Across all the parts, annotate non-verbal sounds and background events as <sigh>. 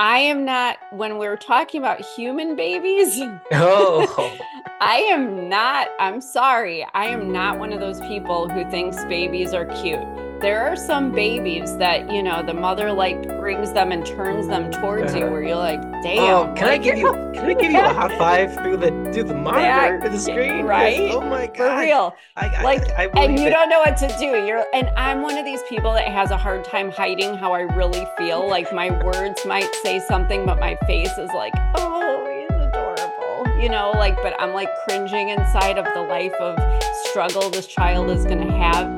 I am not, when we're talking about human babies, <laughs> Oh, I am not, I'm sorry, I am not one of those people who thinks babies are cute. There are some babies that, you know, the mother like brings them and turns them towards you uh-huh. where you're like, oh, damn. oh, can I give you <laughs> can I give you a high five through the through the monitor, through the screen? right? Oh my god. For real. I, I, Like, I, and you it. don't know what to do. You're and I'm one of these people that has a hard time hiding how I really feel. <laughs> Like my words might say something, but my face is like, oh, he's adorable. You know, like, but I'm like cringing inside of the life of struggle this child is gonna have.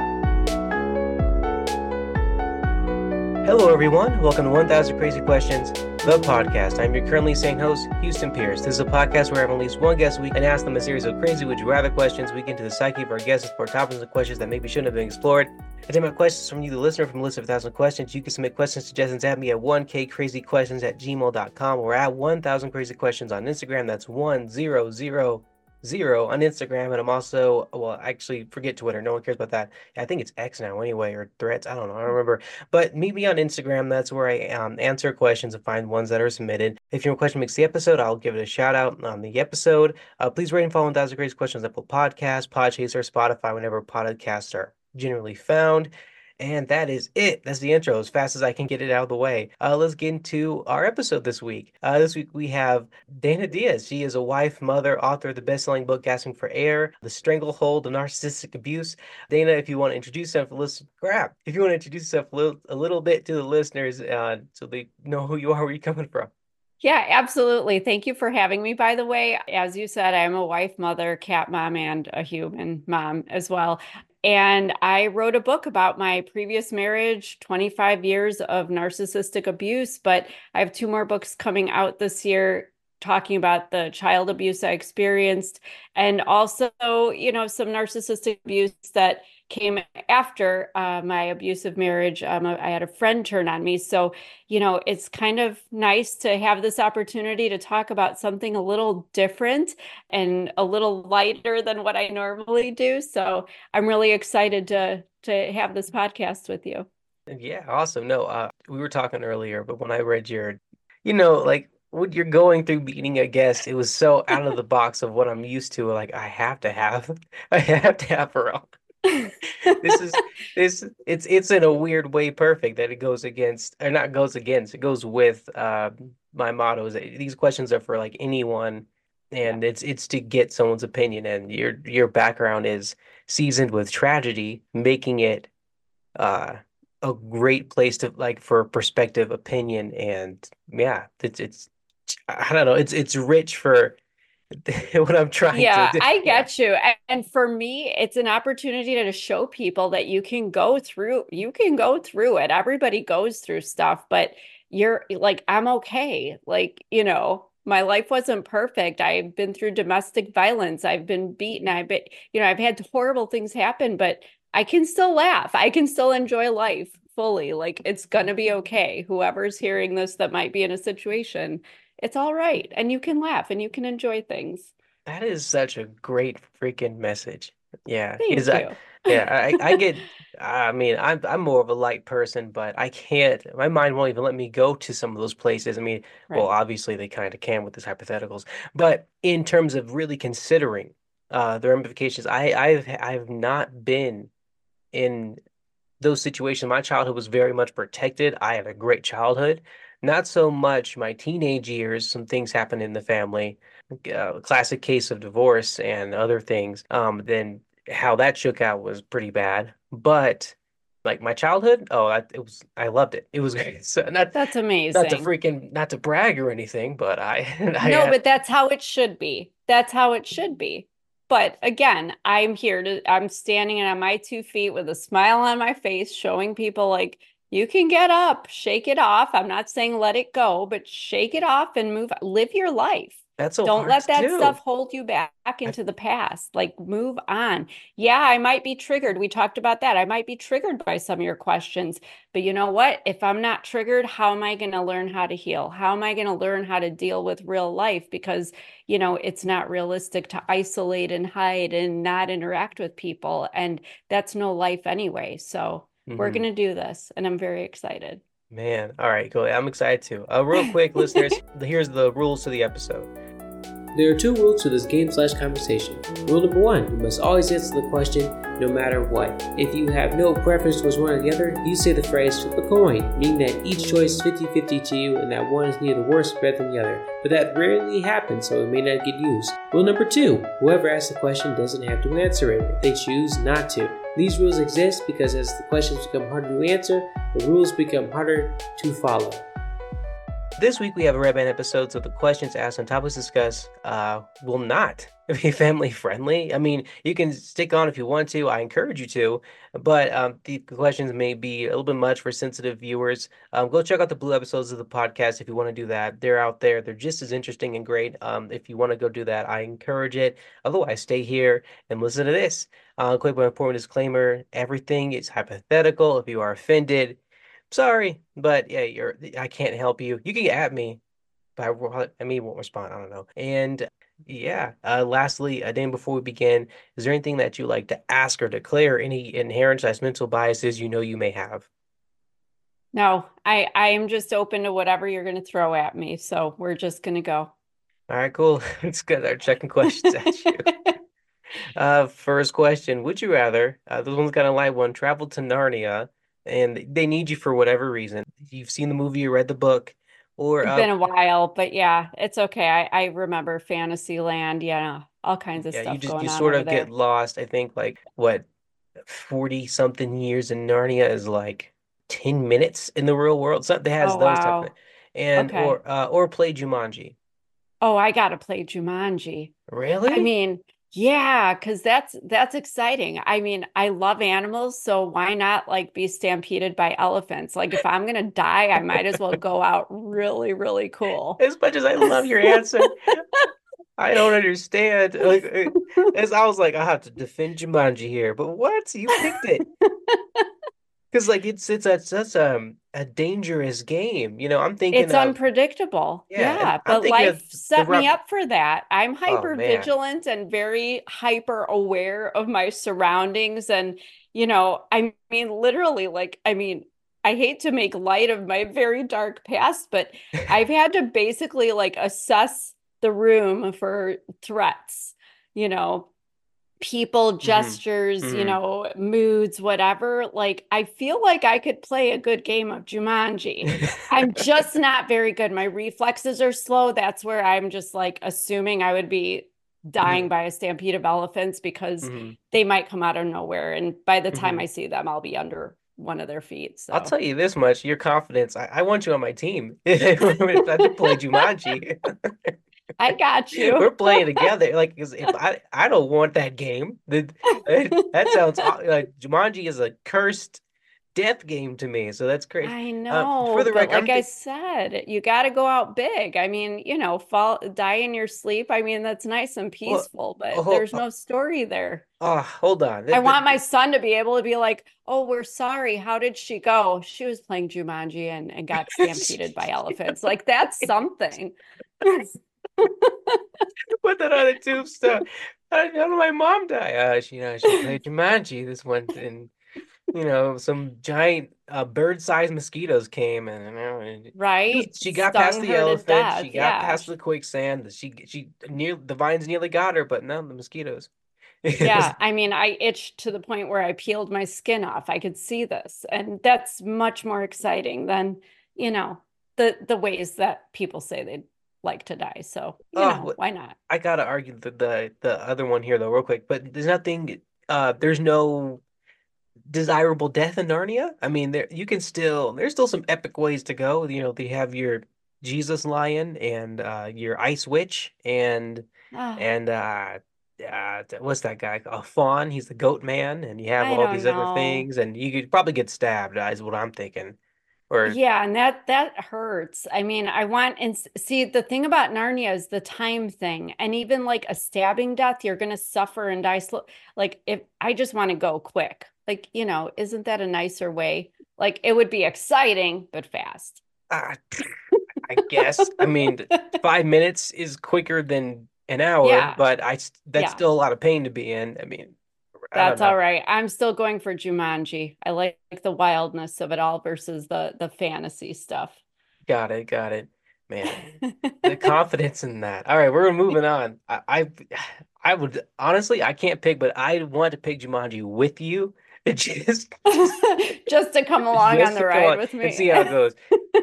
Hello, everyone. Welcome to 1000 Crazy Questions, the podcast. I'm your currently sane host, Houston Pierce. This is a podcast where I least one guest a week and ask them a series of crazy would you rather questions. We get into the psyche of our guests, explore topics and questions that maybe shouldn't have been explored. I take my questions from you, the listener, from a list of 1000 questions. You can submit questions, suggestions at me at 1kcrazyquestions at gmail.com or at 1000 crazy questions on Instagram. That's 1000 zero on Instagram, and I'm also well, actually forget Twitter. No one cares about that. I think it's X now anyway, or Threads. I don't know. I don't remember. But meet me on Instagram. That's where I um, answer questions and find ones that are submitted. If your question makes the episode, I'll give it a shout out on the episode. Uh, please rate and follow 1000 Crazy Questions Apple Podcasts, Podchaser, Spotify, whenever podcasts are generally found. And that is it. That's the intro, as fast as I can get it out of the way. Uh, let's get into our episode this week. Uh, this week we have Dana Diaz. She is a wife, mother, author of the best-selling book Gasping for Air, The Stranglehold of Narcissistic Abuse. Dana, if you want to introduce yourself, listen, crap. If you want to introduce yourself a little, a little bit to the listeners, uh, so they know who you are, where you're coming from. Yeah, absolutely. Thank you for having me, by the way. As you said, I'm a wife, mother, cat mom, and a human mom as well. And I wrote a book about my previous marriage, 25 years of narcissistic abuse. But I have two more books coming out this year talking about the child abuse I experienced and also, you know, some narcissistic abuse that came after uh, my abusive marriage. Um, I had a friend turn on me. So, you know, it's kind of nice to have this opportunity to talk about something a little different and a little lighter than what I normally do. So I'm really excited to to have this podcast with you. Yeah, awesome. No, uh, we were talking earlier, but when I read your, you know, like what you're going through being a guest, it was so out of the box of what I'm used to. Like I have to have, <laughs> I have to have her on. This is this it's it's in a weird way perfect that it goes against or not goes against, it goes with uh my motto is that these questions are for like anyone and it's it's to get someone's opinion and your your background is seasoned with tragedy, making it uh a great place to like for perspective, opinion, and yeah, it's it's I don't know, it's it's rich for <laughs> what I'm trying Yeah, to do. I get you. And for me, it's an opportunity to show people that you can go through, you can go through it. Everybody goes through stuff, but you're like, I'm okay. Like, you know, my life wasn't perfect. I've been through domestic violence. I've been beaten. I've been, you know, I've had horrible things happen, but I can still laugh. I can still enjoy life fully. Like, it's gonna be okay. Whoever's hearing this that might be in a situation, it's all right. And you can laugh and you can enjoy things. That is such a great freaking message. Yeah, Thank because I you. yeah, I I get <laughs> I mean, I'm I'm more of a light person, but I can't my mind won't even let me go to some of those places. I mean, well, obviously they kind of can with these hypotheticals, but in terms of really considering uh the ramifications, I I've I've not been in those situations. My childhood was very much protected. I had a great childhood. Not so much my teenage years. Some things happened in the family, uh, classic case of divorce and other things. Um, then how that shook out was pretty bad. But like my childhood, oh, I, it was I loved it. It was <laughs> great. So not That's not to freaking not to brag or anything, but I <laughs> I No, but that's how it should be. That's how it should be. But again, I'm here to, I'm standing on my two feet with a smile on my face, showing people like, you can get up, shake it off. I'm not saying let it go, but shake it off and move, live your life. that's so Don't let that do. stuff hold you back into the past. Like move on. Yeah, I might be triggered. We talked about that. I might be triggered by some of your questions, but you know what? If I'm not triggered, how am I going to learn how to heal? How am I going to learn how to deal with real life? Because, you know, it's not realistic to isolate and hide and not interact with people. And that's no life anyway. So we're Mhm. going to do this. And I'm very excited. Man, all right, go. I'm excited too. Uh, real quick, listeners, <laughs> here's the rules to the episode. There are two rules to this game slash conversation. Rule number one, you must always answer the question no matter what. If you have no preference towards one or the other, you say the phrase flip a coin, meaning that each choice is 50 50 to you and that one is neither worse or better than the other. But that rarely happens, so it may not get used. Rule number two, whoever asks the question doesn't have to answer it if they choose not to. These rules exist because as the questions become harder to answer, the rules become harder to follow. This week we have a Red Band episode, so the questions asked and topics discussed uh, will not <laughs> be family friendly. I mean, you can stick on if you want to. I encourage you to, but um, the questions may be a little bit much for sensitive viewers. Um, go check out the blue episodes of the podcast if you want to do that. They're out there. They're just as interesting and great. Um, if you want to go do that, I encourage it. Otherwise, stay here and listen to this. Uh, quick but important disclaimer: everything is hypothetical. If you are offended sorry, but yeah, you're I can't help you. You can get at me, but I, I mean, won't respond. I don't know. And yeah, uh, lastly, uh, Dan, before we begin, is there anything that you like to ask or declare? Any inherent mental biases you know you may have? No, I I am just open to whatever you're going to throw at me. So we're just going to go. All right, cool. <laughs> It's good. Our checking questions at you. <laughs> uh, first question: Would you rather? Uh, this one's kind of light one. Travel to Narnia and they need you for whatever reason. You've seen the movie, you read the book, or it's uh, been a while, but yeah, it's okay. I, I remember Fantasyland, yeah, all kinds of yeah, stuff. you just you sort of get there. lost. I think like what 40 something years in Narnia is like 10 minutes in the real world. So that has Oh those type of And Okay. or uh, or play Jumanji. Oh, I gotta play Jumanji. Really? I mean, yeah, because that's that's exciting. I mean, I love animals, so why not like be stampeded by elephants? Like if I'm gonna die, I might as well go out really, really cool. As much as I love your answer, I don't understand. Like, uh, <laughs> as I was like, I have to defend Jumanji here, but what? You picked it. <laughs> Because like it's it's a such um a dangerous game. You know, I'm thinking It's of unpredictable. yeah, Yeah, but life set me up for that. I'm Oh hyper man. vigilant and very hyper aware of my surroundings. And, you know, I mean, literally, like, I mean, I hate to make light of my very dark past, but I've <laughs> had to basically like assess the room for threats, you know, people, hmm gestures, you hmm know, moods, whatever. Like, I feel like I could play a good game of Jumanji. I'm just <laughs> not very good. My reflexes are slow. That's where I'm just like assuming I would be dying hmm by a stampede of elephants because hmm they might come out of nowhere. And by the time hmm I see them, I'll be under one of their feet. I'll tell you this much, your confidence, I, I want you on my team. <laughs> If I did play <laughs> Jumanji, I got you. <laughs> we're playing together. Like, if I I don't want that game. That that sounds like Jumanji is a cursed death game to me. So that's crazy. I Uh, for know, the record, like I said, you got to go out big. I mean, you know, fall, die in your sleep. I mean, that's nice and well, peaceful, but oh, there's no story there. oh, hold on. I want my son to be able to be like, "Oh, we're sorry. How did she go? She was playing Jumanji and and got <laughs> stampeded by elephants." Like that's something. <laughs> <laughs> Put that on a tombstone. How did how did my mom die? Uh, she, you know, she played <laughs> Jumanji this one, and you know, some giant uh, bird-sized mosquitoes came, and you know, and Right? she got past the elephant, she got Yeah. past the quicksand, she she near the vines nearly got her, but no, the mosquitoes. Yeah, <laughs> I mean, I itched to the point where I peeled my skin off. I could see this, and that's much more exciting than, you know, the the ways that people say they'd like to die. So, you oh, know, why not? I gotta argue the, the the other one here though, real quick. But there's nothing. Uh, there's no desirable death in Narnia. I mean, there you can still. There's still some epic ways to go. You know, they have your Jesus lion and uh, your ice witch and Ah, and uh, uh, what's that guy? A fawn. He's the goat man, and you have I all these other things, and you could probably get stabbed. Is what I'm thinking. Or Yeah, and that that hurts. I mean, I want and see the thing about Narnia is the time thing. And even like a stabbing death, you're going to suffer and die slow. Like if I just want to go quick. Like, you know, isn't that a nicer way? Like it would be exciting but fast. uh, I guess. I mean, five minutes is quicker than an hour, Yeah. but i that's Yeah. still a lot of pain to be in. I mean, That's all right. I'm still going for Jumanji. I like the wildness of it all versus the the fantasy stuff. Got it. Got it. Man, <laughs> the confidence in that. All right, we're moving on. I, I, I would honestly, I can't pick, but I want to pick Jumanji with you. <laughs> Just, <laughs> just to come along on the ride with me and see how it goes.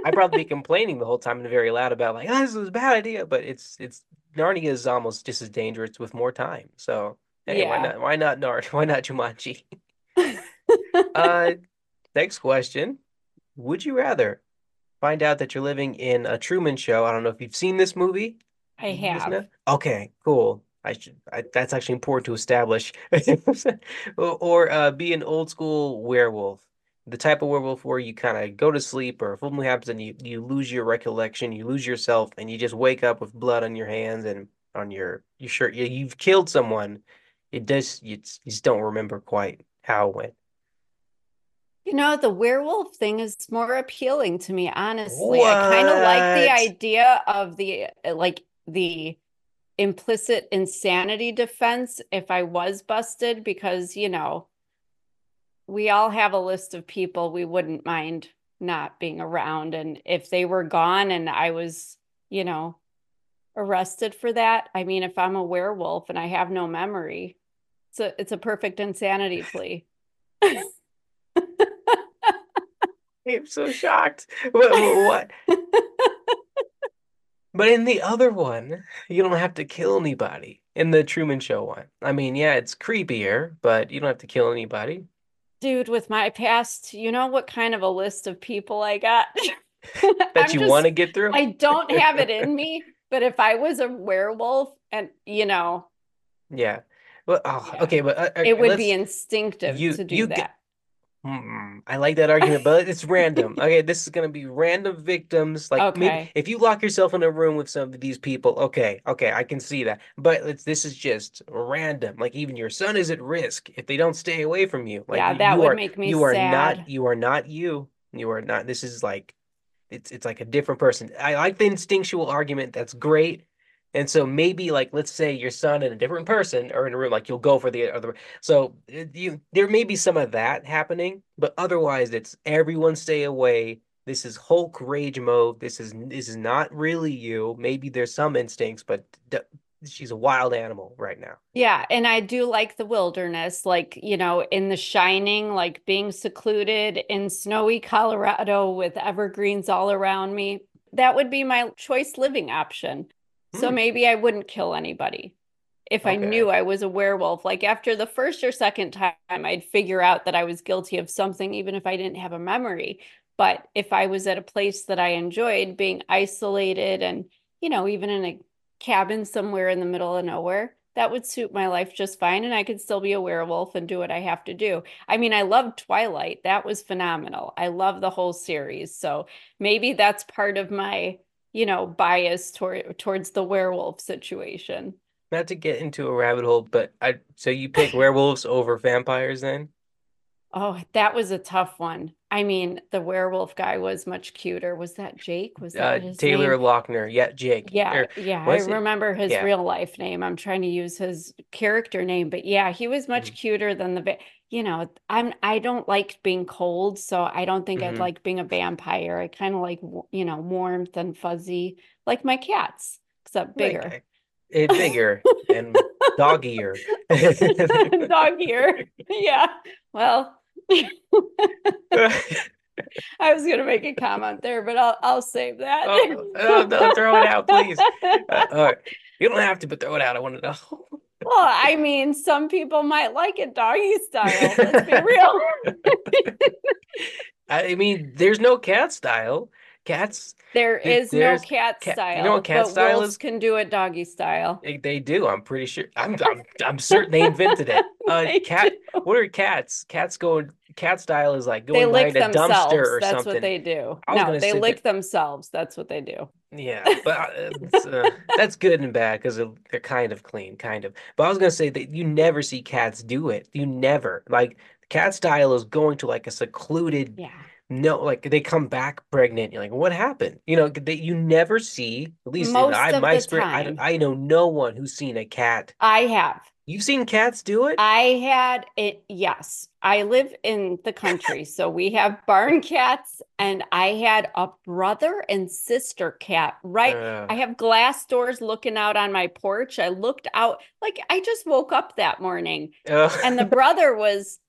I'd probably be complaining the whole time and very loud about like, oh, this is a bad idea, but it's it's Narnia is almost just as dangerous with more time. So hey, yeah. why not? Why not Narnia? <laughs> Why not Jumanji? <laughs> uh, next question: Would you rather find out that you're living in a Truman Show? I don't know if you've seen this movie. I have. Okay, cool. I should. I, that's actually important to establish. <laughs> or, or uh, be an old school werewolf the type of werewolf where you kind of go to sleep or if something happens and you, you lose your recollection, you lose yourself, and you just wake up with blood on your hands and on your your shirt. You, you've killed someone. It does. You, just don't remember quite how it went. You know, the werewolf thing is more appealing to me, honestly. What? I kind of like the idea of the uh, like the implicit insanity defense if I was busted because, you know, we all have a list of people we wouldn't mind not being around. And if they were gone and I was, you know, arrested for that, I mean, if I'm a werewolf and I have no memory, it's a, it's a perfect insanity plea. <laughs> I'm so shocked. What? what? <laughs> but in the other one, you don't have to kill anybody. In the Truman Show one, I mean, yeah, it's creepier, but you don't have to kill anybody dude, with my past, you know what kind of a list of people I got? <laughs> that you want to get through? I don't have it in me, but if I was a werewolf and, you know. Yeah. Well, oh, yeah. okay, but uh, it would be instinctive you, to do you that. Get. I like that argument, but it's random. <laughs> Okay, this is gonna be random victims. Like okay. maybe if you lock yourself in a room with some of these people, okay, okay, I can see that. But it's this is just random. Like even your son is at risk if they don't stay away from you. Like yeah, that you would are, make me. You sad. are not. You are not you. You are not. This is like, it's it's like a different person. I like the instinctual argument. That's great. And so maybe like let's say your son and a different person are in a room, like you'll go for the other. So uh, you there may be some of that happening, but otherwise it's everyone stay away. This is Hulk rage mode. This is this is not really you. Maybe there's some instincts, but she's a wild animal right now. Yeah, and I do like the wilderness, like you know, in The Shining, like being secluded in snowy Colorado with evergreens all around me. That would be my choice living option. So hmm. maybe I wouldn't kill anybody if okay. I knew I was a werewolf. Like after the first or second time, I'd figure out that I was guilty of something, even if I didn't have a memory. But if I was at a place that I enjoyed being isolated and, you know, even in a cabin somewhere in the middle of nowhere, that would suit my life just fine. And I could still be a werewolf and do what I have to do. I mean, I love Twilight. That was phenomenal. I love the whole series. So maybe that's part of my you know, bias toward towards the werewolf situation. Not to get into a rabbit hole, but I so you pick werewolves over vampires then? Oh, that was a tough one. I mean, the werewolf guy was much cuter. Was that Jake? Was that uh, Taylor name? Lochner? Yeah, Jake. Yeah, or, yeah. I it? remember his yeah. real life name. I'm trying to use his character name, but yeah, he was much mm-hmm. cuter than the. You know, I'm. I don't like being cold, so I don't think mm-hmm. I'd like being a vampire. I kind of like you know warmth and fuzzy, like my cats, except bigger. Like, it bigger and doggier. <laughs> doggier. Yeah. Well, <laughs> I was going to make a comment there, but I'll I'll save that. Oh, oh no, throw it out, please. Uh, all right. You don't have to, but throw it out. I want to know. Well, I mean, some people might like it doggy style. Let's be real. <laughs> I mean, there's no cat style. Cats. There is no cat style. You know what cat style is? Can do it doggy style. They, they do. I'm pretty sure. I'm <laughs> I'm, I'm certain they invented it. <laughs> Uh, cat. Do. What are cats? Cats go. Cat style is like going behind a dumpster or That's something. That's what they do. No, they lick that... themselves. That's what they do. Yeah, but uh, uh, that's good and bad because they're kind of clean, kind of. But I was gonna say that you never see cats do it. You never like cat style is going to like a secluded yeah no, like they come back pregnant. You're like, what happened? You know, that you never see, at least in I, my experience. I, I know no one who's seen a cat. I have. You've seen cats do it? I had it, yes. I live in the country, so we have barn cats, and I had a brother and sister cat, right? Uh, I have glass doors looking out on my porch. I looked out, like I just woke up that morning, uh, and the <laughs> brother was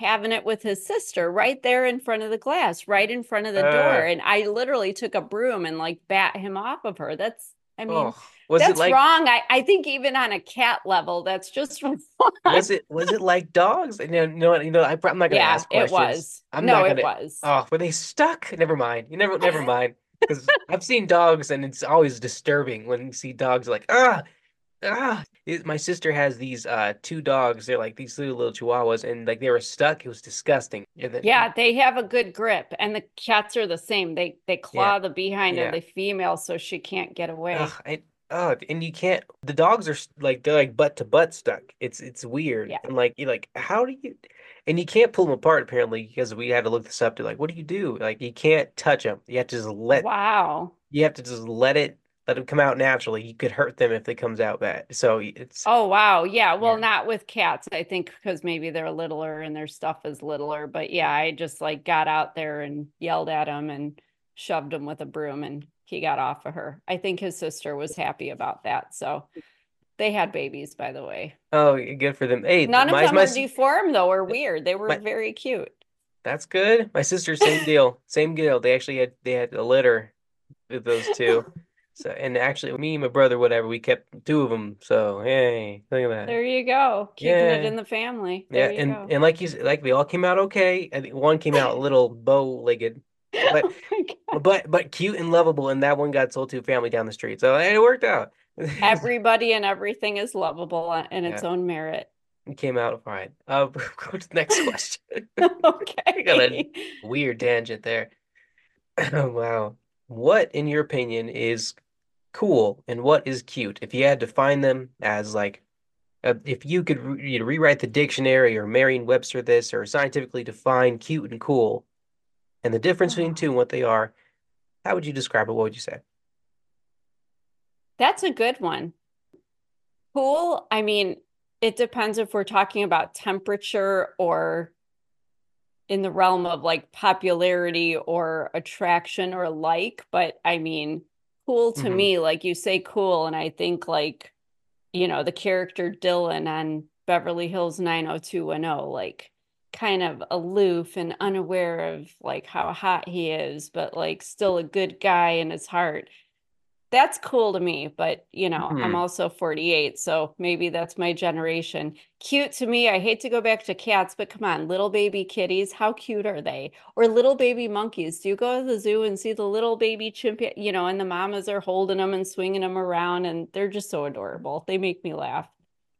having it with his sister right there in front of the glass, right in front of the door. Uh. And I literally took a broom and like bat him off of her. That's, I mean, oh, was that's it like wrong. I, I think even on a cat level, that's just <laughs> wrong. was it was it like dogs? You know, you know, you know I, I'm not gonna Yeah, ask it was. I'm no, not it gonna. was. Oh, were they stuck? Never mind. You never, never <laughs> mind. Because I've seen dogs, and it's always disturbing when you see dogs like ah, ah. It- my sister has these uh two dogs. They're like these little little chihuahuas, and like they were stuck. It was disgusting. Then- Yeah, they have a good grip, and the cats are the same. They they claw the behind Yeah. of the female so she can't get away. Ugh, I, oh, and you can't. The dogs are like they're like butt to butt stuck. It's it's weird. Yeah. And like you're like how do you? And you can't pull them apart apparently because we had to look this up to like what do you do? Like you can't touch them. You have to just let. Wow. You have to just let it let them come out naturally. You could hurt them if it comes out bad. So it's Oh, wow. Yeah. Well, Yeah. not with cats. I think because maybe they're littler and their stuff is littler. But yeah, I just like got out there and yelled at him and shoved him with a broom and he got off of her. I think his sister was happy about that. So they had babies, by the way. oh good for them. Hey, None of them my are s- deformed though or weird. They were my- very cute. that's good. My sister same deal. Same deal. They actually had they had a litter with those two. <laughs> So and actually me and my brother whatever we kept two of them. So hey, look at that. There you go. Keeping it in the family. Yeah, There you and go. and like you like we all came out okay. I think one came out a <laughs> little bow-legged, but Oh but but cute and lovable, and that one got sold to a family down the street. So it worked out. <laughs> Everybody and everything is lovable in its Yeah. own merit. It came out fine. Uh, go to the next question. <laughs> Okay. got a Weird tangent there. <clears throat> Wow. What, in your opinion, is cool and what is cute? If you had to find them as like, uh, if you could re you know, rewrite the dictionary or Merriam-Webster this or scientifically define cute and cool and the difference between two and what they are, how would you describe it? What would you say? That's a good one. Cool. I mean, it depends if we're talking about temperature or in the realm of like popularity or attraction or like, but I mean, cool to Mhm. me, like you say cool, and I think like, you know, the character Dylan on Beverly Hills 90210, like kind of aloof and unaware of like how hot he is, but like still a good guy in his heart. That's cool to me, but you know, I'm Mhm. also 48, so maybe that's my generation. Cute to me, I hate to go back to cats, but come on, little baby kitties, how cute are they? Or little baby monkeys. Do you go to the zoo and see the little baby chimpanzee, you know, and the mamas are holding them and swinging them around, and they're just so adorable. They make me laugh.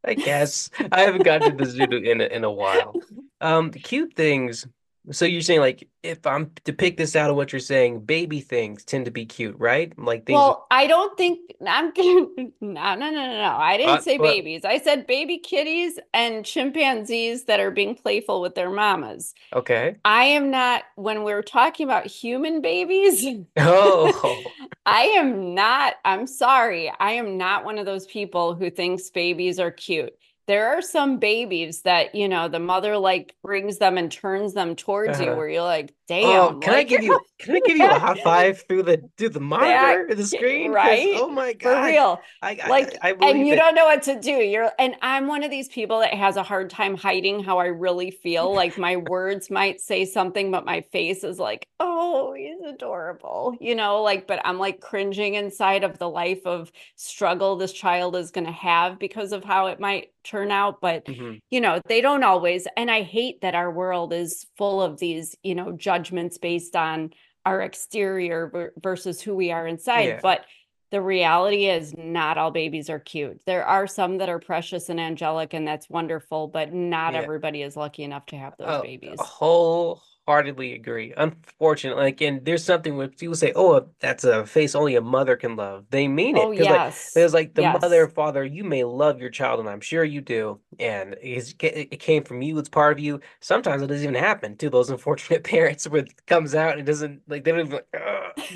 I guess I haven't gone to the zoo in a, in a while. <laughs> Um, the cute things. So you're saying like if I'm to pick this out of what you're saying, baby things tend to be cute, right? Like things. Well, I don't think I'm <laughs> gonna no no no no no. I didn't Uh, say babies. I said baby kitties and chimpanzees that are being playful with their mamas. Okay. I am not when we're talking about human babies. <laughs> Oh, <laughs> I am not, I'm sorry. I am not one of those people who thinks babies are cute. There are some babies that, you know, the mother like brings them and turns them towards you Uh-huh. where you're like, oh, damn, can I give you can I give you a high five through the through the <laughs> monitor, the <laughs> screen right? Oh my god for real. I, I, Like, I and you it. don't know what to do. You're, and I'm one of these people that has a hard time hiding how I really feel. <laughs> Like my words might say something, but my face is like, oh, he's adorable, you know, like, but I'm like cringing inside of the life of struggle this child is going to have because of how it might turn out. But, Mhm. you know, they don't always. And I hate that our world is full of these, you know, judgments based on our exterior versus who we are inside. Yeah. But the reality is not all babies are cute. There are some that are precious and angelic, and that's wonderful, but not Yeah. everybody is lucky enough to have those Oh, babies. whole wholeheartedly agree. Unfortunately, like, and there's something when people say, "Oh, that's a face only a mother can love." They mean it Oh, because, like, yes. there's like the mother Yes. and father. You may love your child, and I'm sure you do, and it came from you. It's part of you. Sometimes it doesn't even happen to those <laughs> unfortunate parents where it comes out and it doesn't like they don't even.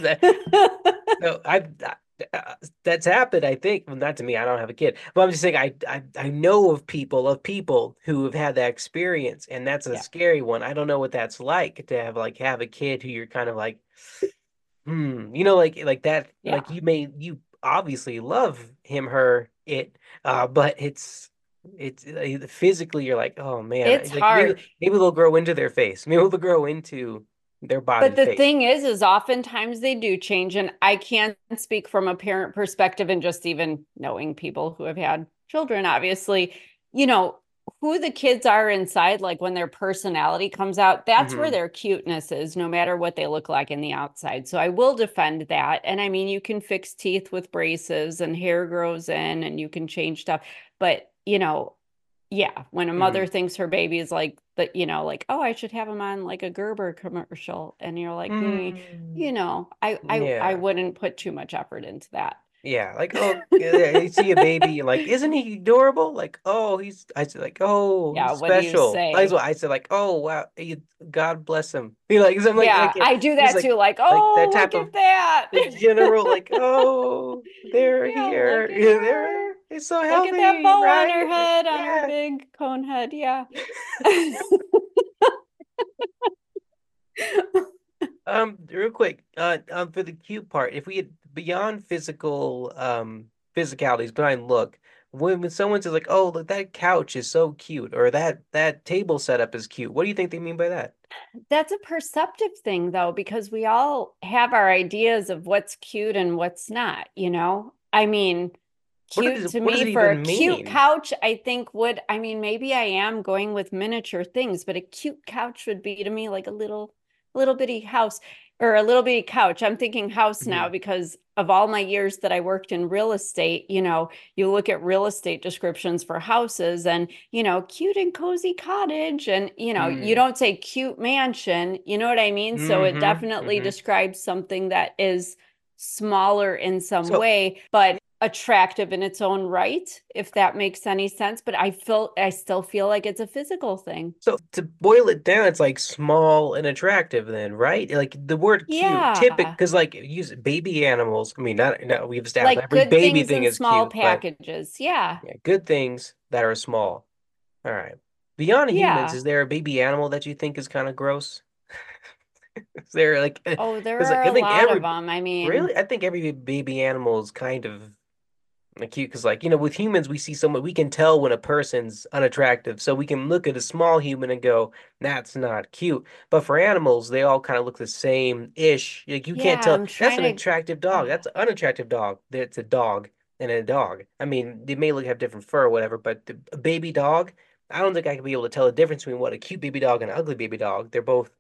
Like, no, <laughs> I, I that's happened. I think. Well, not to me. I don't have a kid, but I'm just saying. I I I know of people of people who have had that experience, and that's a Yeah. scary one. I don't know what that's like to have like have a kid who you're kind of like, hmm, you know, like like that. Like you may you obviously love him, her, it, uh, but it's. It's uh, physically, you're like, oh man, It's like maybe, hard. maybe they'll grow into their face. Maybe they'll grow into their body But the face. thing is, is oftentimes they do change. And I can't speak from a parent perspective and just even knowing people who have had children, obviously, you know, who the kids are inside, like when their personality comes out, that's where Mhm. their cuteness is, no matter what they look like in the outside. So I will defend that. And I mean, you can fix teeth with braces and hair grows in and you can change stuff. But, you know, yeah, when a mother thinks her baby is like the, you know, like, oh, I should have him on like a Gerber commercial, and you're like, "Mm, Mm. you know, I, I, I wouldn't put too much effort into that. Yeah, like oh, <laughs> yeah, you see a baby, like, isn't he adorable? Like, oh, he's. I said like, oh, Yeah, he's what do you special. That's say? what I said. Like, oh wow, you, God bless him. <laughs> You like, I'm like, Yeah, like, I do that like too. Like, that oh, type look of- at that. the general, like, oh, <laughs> they're Yeah, here. Yeah, they're it's so Look at that bow on her right? head, on her big cone head. Yeah. Um, real quick, uh, um, for the cute part, if we had beyond physical, um, physicalities, behind look, when when someone says like, "Oh, look, that couch is so cute," or that that table setup is cute, what do you think they mean by that? That's a perceptive thing, though, because we all have our ideas of what's cute and what's not, you know? I mean, cute does- to me for a cute mean? couch, I think would, I mean, maybe I am going with miniature things, but a cute couch would be to me like a little, little bitty house or a little bitty couch. I'm thinking house now Mhm. because of all my years that I worked in real estate, you know, you look at real estate descriptions for houses and, you know, cute and cozy cottage. And, you know, you Mm. don't say cute mansion, you know what I mean? So it Mhm, definitely mhm. describes something that is smaller in some So- way, but attractive in its own right, if that makes any sense. But I feel I still feel like it's a physical thing. So to boil it down, it's like small and attractive, then, right? Like the word cute, typical, because like use baby animals. I mean, not no, we've established Like every baby thing is small cute, packages. Yeah. yeah, good things that are small. All right. Beyond humans, is there a baby animal that you think is kind of gross? <laughs> Is there like, Oh, <laughs> there like, are I a think lot every of them. I mean, really, I think every baby animal is kind of like cute because, like, you know, with humans, we see someone, we can tell when a person's unattractive. So we can look at a small human and go, that's not cute. But for animals, they all kind of look the same-ish. Like, you can't tell I'm that's trying an to- attractive dog. That's an unattractive dog. That's a dog and a dog. I mean, they may look have different fur or whatever, but the, a baby dog, I don't think I could be able to tell the difference between what a cute baby dog and an ugly baby dog. They're both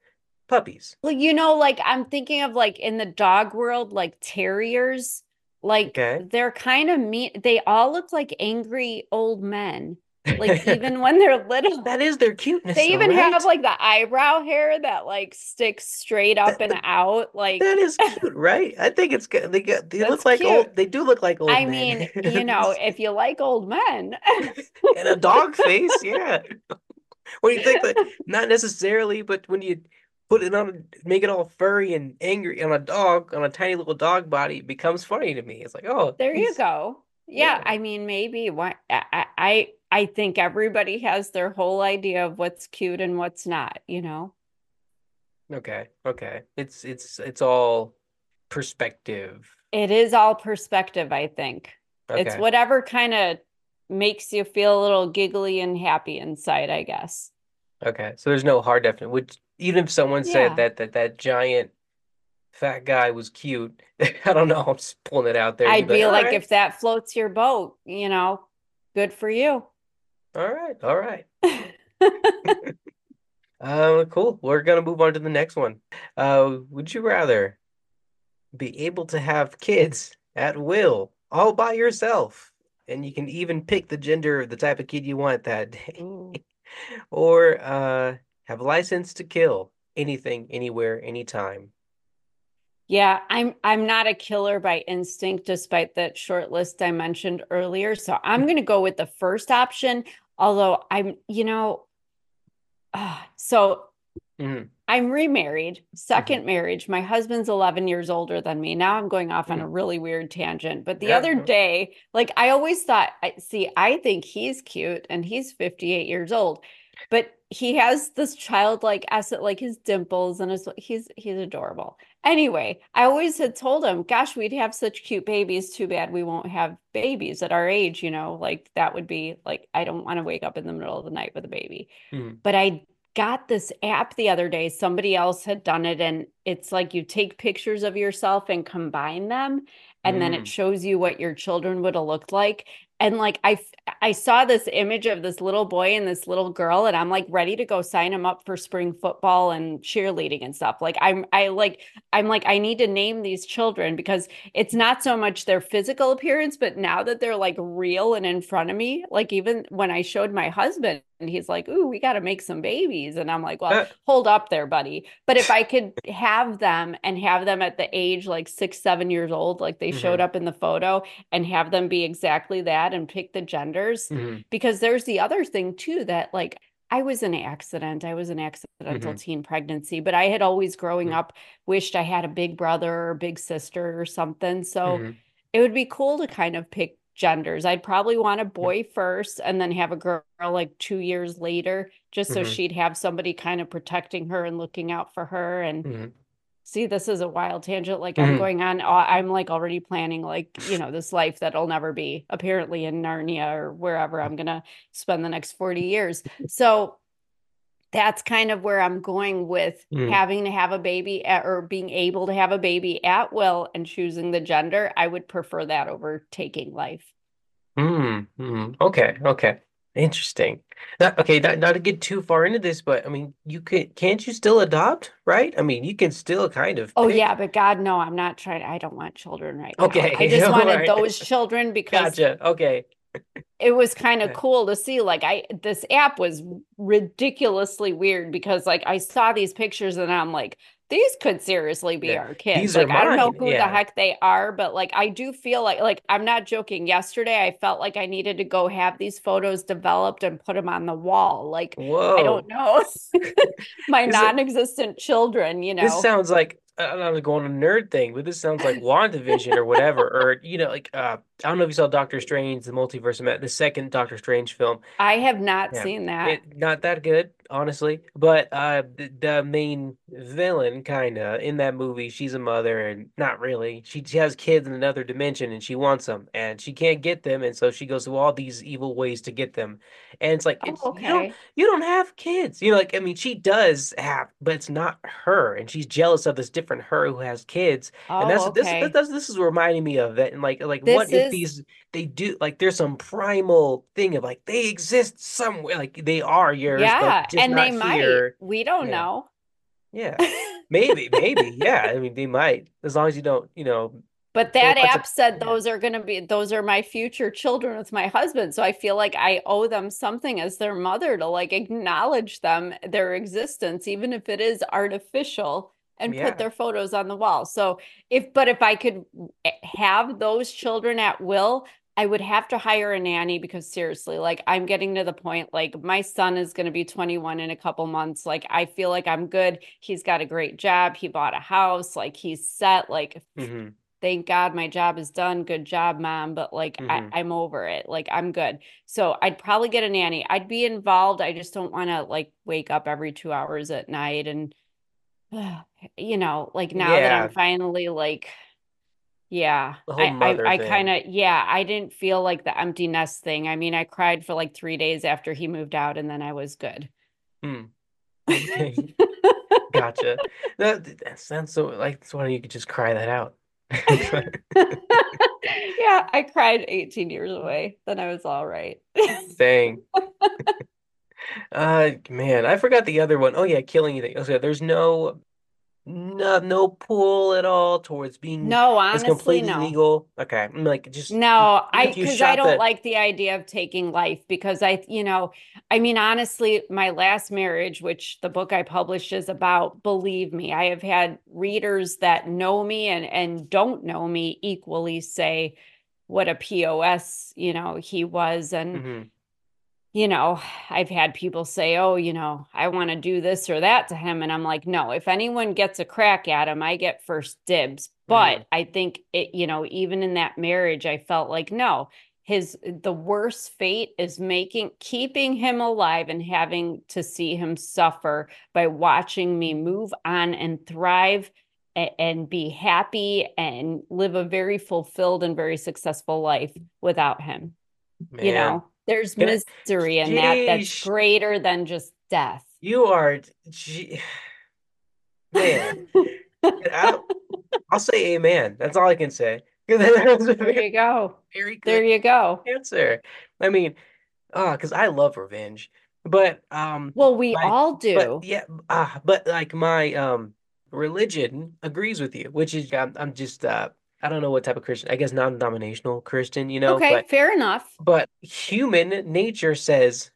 puppies. well, you know, like I'm thinking of like in the dog world, like terriers, like Okay. they're kind of mean. They all look like angry old men. Like <laughs> even when they're little. That is their cuteness, They even right? have like the eyebrow hair that like sticks straight up and out. Like That is <laughs> cute, right? I think it's good. They got they look like cute. old. They do look like old I men. mean, you know, <laughs> if you like old men, and a dog face, yeah. When you think that, not necessarily, but when you put it on, make it all furry and angry on a dog, on a tiny little dog body, it becomes funny to me. It's like, oh, there you go. Yeah, yeah. I mean, maybe what I, I I think everybody has their whole idea of what's cute and what's not, you know. Okay, okay. It's it's it's all perspective. It is all perspective, I think. It's whatever kind of makes you feel a little giggly and happy inside, I guess. Okay, so there's no hard definition. Which even if someone Yeah. said that that that giant fat guy was cute, <laughs> I don't know. I'm just pulling it out there. I'd You'd be "All like, right, if that floats your boat, you know, good for you. all right, all right. <laughs> Uh, cool. We're gonna move on to the next one. Uh, would you rather be able to have kids at will, all by yourself, and you can even pick the gender of the type of kid you want that day, <laughs> or uh, have license to kill, anything, anywhere, anytime. Yeah, I'm I'm not a killer by instinct, despite that short list I mentioned earlier. So I'm going to go with the first option. Although I'm, you know, uh, so Mhm. I'm remarried, 2nd marriage. My husband's 11 years older than me. Now I'm going off on a really weird tangent. But the Yeah. other day, like I always thought, I see, I think he's cute and he's 58 years old, but he has this childlike asset, like his dimples and his he's he's adorable. Anyway, I always had told him, gosh, we'd have such cute babies. Too bad we won't have babies at our age, you know, like that would be like I don't want to wake up in the middle of the night with a baby Mhm. but I got this app the other day. Somebody else had done it, and it's like you take pictures of yourself and combine them, and then it Mm. shows you what your children would have looked like. And like i i saw this image of this little boy and this little girl, and I'm like ready to go sign them up for spring football and cheerleading and stuff. Like I'm, I like, I'm like, I need to name these children because it's not so much their physical appearance, but now that they're like real and in front of me, like even when I showed my husband, and he's like, "Ooh, we got to make some babies," and I'm like, "Well, Uh. hold up there, buddy." But if I could have them and have them at the age like six, seven years old, like they showed Mhm. up in the photo, and have them be exactly that, and pick the genders, Mhm. because there's the other thing too that like I was an accident. I was an accidental Mhm. teen pregnancy, but I had always growing Mhm. up wished I had a big brother or big sister or something. So Mhm. it would be cool to kind of pick genders. I'd probably want a boy first and then have a girl like two years later, just so Mhm. she'd have somebody kind of protecting her and looking out for her. And Mhm. See, this is a wild tangent. Like I'm Mhm. going on, uh, I'm like already planning, like, you know, this life that'll never be apparently in Narnia or wherever I'm going to spend the next 40 years. So that's kind of where I'm going with Mm. having to have a baby at, or being able to have a baby at will and choosing the gender. I would prefer that over taking life. Mm, mm. Okay, okay. Interesting. Not, okay, not, not to get too far into this, but I mean, you could, can't you still adopt, right? I mean, you can still kind of Oh pick. yeah, but God, no, I'm not trying. I don't want children right now. Okay, <laughs> I just wanted alright. those children because Gotcha. Okay. it was kind of cool to see. Like I, this app was ridiculously weird because like I saw these pictures and I'm like, these could seriously be Yeah, our kids. these Like I don't know who the heck they are, but like I do feel like like I'm not joking. Yesterday I felt like I needed to go have these photos developed and put them on the wall. Like I don't know. <laughs> My Is non-existent children, you know. This sounds like I don't know, going on a nerd thing, but this sounds like WandaVision or whatever, or you know, like uh, I don't know if you saw Doctor Strange, the Multiverse the second Doctor Strange film. I have not Yeah. seen that. It not that good, honestly. But uh, the, the main villain, kinda in that movie, she's a mother, and not really. She, she has kids in another dimension, and she wants them, and she can't get them, and so she goes through all these evil ways to get them. And it's like it's oh, you don't okay. you don't have kids. You know, like I mean, she does have, but it's not her, and she's jealous of this different her who has kids. And Oh, that's this okay. that's this is reminding me of that. And like like This what if these they do like there's some primal thing of like they exist somewhere, like they are yours, Yeah, but just and they might. here. We don't Yeah. know. Yeah, <laughs> maybe, maybe, yeah. I mean, they might as long as you don't, you know. But that app said yeah. those are going to be those are my future children with my husband. So I feel like I owe them something as their mother to like acknowledge them, their existence, even if it is artificial, and Yeah. put their photos on the wall. So if but if I could eh, have those children at will, I would have to hire a nanny because seriously, like I'm getting to the point like my son is going to be 21 in a couple months. Like I feel like I'm good. He's got a great job. He bought a house. Like he's set. Like Mhm. thank God my job is done. Good job, mom. But like Mhm. I, I'm over it. Like I'm good. So I'd probably get a nanny. I'd be involved. I just don't want to like wake up every two hours at night and <sighs> you know, like now that I'm finally like yeah, I I, I kind of yeah, I didn't feel like the empty nest thing. I mean, I cried for like three days after he moved out and then I was good. Hmm. <laughs> <laughs> Gotcha. That, that sounds so like that's why you could just cry that out. <laughs> yeah, I cried 18 years away. Then I was all right. Dang. Uh, man, I forgot the other one. Oh yeah, killing you. Oh, so there's no, no no pull at all towards being No, it's honestly, completely no. legal. Okay, I'm like just No, I if you because I shot don't like the idea of taking life because I, you know, I mean, honestly, my last marriage, which the book I published is about, believe me, I have had readers that know me and and don't know me equally say what a POS, you know, he was and Mhm. You know, I've had people say, oh, you know, I want to do this or that to him. And I'm like, no, if anyone gets a crack at him, I get first dibs. But Mhm. I think it, you know, even in that marriage, I felt like, no, his, the worst fate is making, keeping him alive and having to see him suffer by watching me move on and thrive a- and be happy and live a very fulfilled and very successful life without him you know there's I- misery in that that's greater than just death you are gee, <sighs> man. I don't, I'll say amen. That's all I can say. <laughs> That was a there very, you go very there you go answer. I mean, ah, because I love revenge, but um, well we my all do but yeah, ah, but like my um religion agrees with you, which is I'm, I'm just uh I don't know what type of Christian. I guess non-denominational Christian, you know, okay but fair enough but human nature says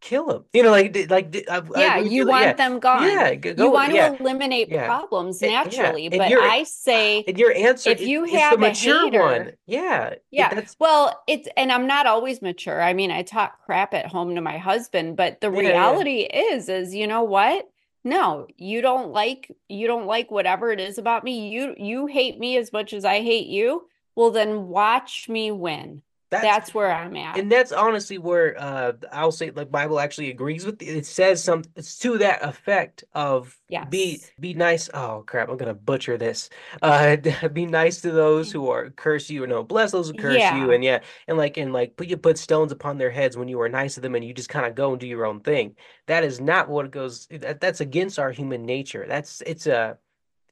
kill him. You know, like like I, I yeah really you want yeah them gone yeah go, you want yeah to eliminate yeah problems naturally but your i say and your answer if you the have a mature hater one. Yeah, it, Yeah. that's Well, it's, and I'm not always mature. I mean, I talk crap at home to my husband, but the reality is, is you know what? No, you don't like, you don't like whatever it is about me. You, you hate me as much as I hate you. Well, then watch me win. That's That's where I'm at. And that's honestly where uh I'll say like Bible actually agrees with it. It says some it's to that effect of yeah be be nice. Oh crap, I'm gonna butcher this. Uh <laughs> be nice to those who are curse you or no, bless those who curse you and yeah, and like and like put you put stones upon their heads when you are nice to them and you just kind of go and do your own thing. That is not what it goes that, that's against our human nature. That's it's a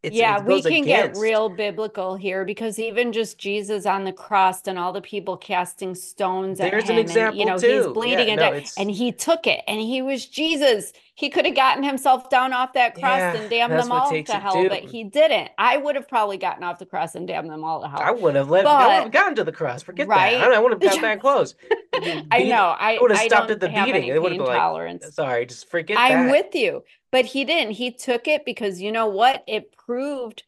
it's Yeah, it we can get real biblical here because even just Jesus on the cross and all the people casting stones at There's an him, and you example know, he's bleeding Yeah, and no, di- and he took it and he was Jesus. He could have gotten himself down off that cross yeah, and damned them all to hell, but he didn't. I would have probably gotten off the cross and damned them all to hell. I wouldn't have let. I wouldn't have gotten to the cross. Forget that. I, I wouldn't have got that close. <laughs> I know. I I would have stopped at the beating. It would have been like, tolerance. sorry, just forget I'm that. with you, but he didn't. He took it because you know what? It proved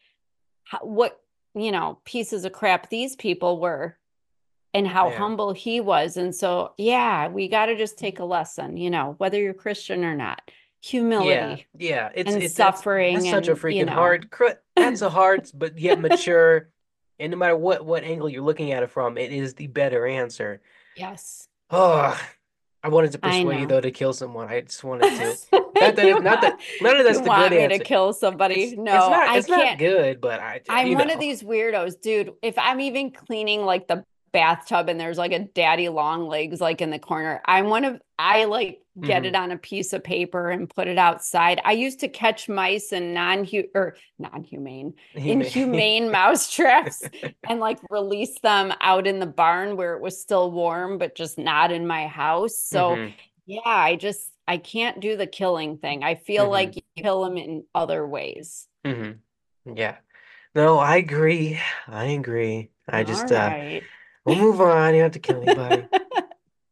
how, what, you know, pieces of crap these people were and how Yeah. humble he was. And so, yeah, we got to just take a lesson, you know, whether you're Christian or not, humility yeah. It's and it's that's suffering that's such a and, you freaking know, hard. That's a hard, <laughs> but yet mature. And no matter what what angle you're looking at it from, it is the better answer. yes, Oh, I wanted to persuade you though to kill someone. I just wanted to. <laughs> Not that it, not that <laughs> none of that's You the want good me to kill somebody? it's No, not I it's not can't. good, but I I'm one of these weirdos, dude. If I'm even cleaning like the bathtub and there's like a daddy long legs like in the corner, I'm one of I like get it Mhm. on a piece of paper and put it outside. I used to catch mice in non or non-humane, He may- inhumane <laughs> mouse traps <laughs> and like release them out in the barn where it was still warm, but just not in my house. So Mhm, yeah, I just I can't do the killing thing. I feel mhm, like you kill them in other ways. mhm. Yeah. No, I agree. I agree. I just uh we'll move on. You don't have to kill anybody. <laughs>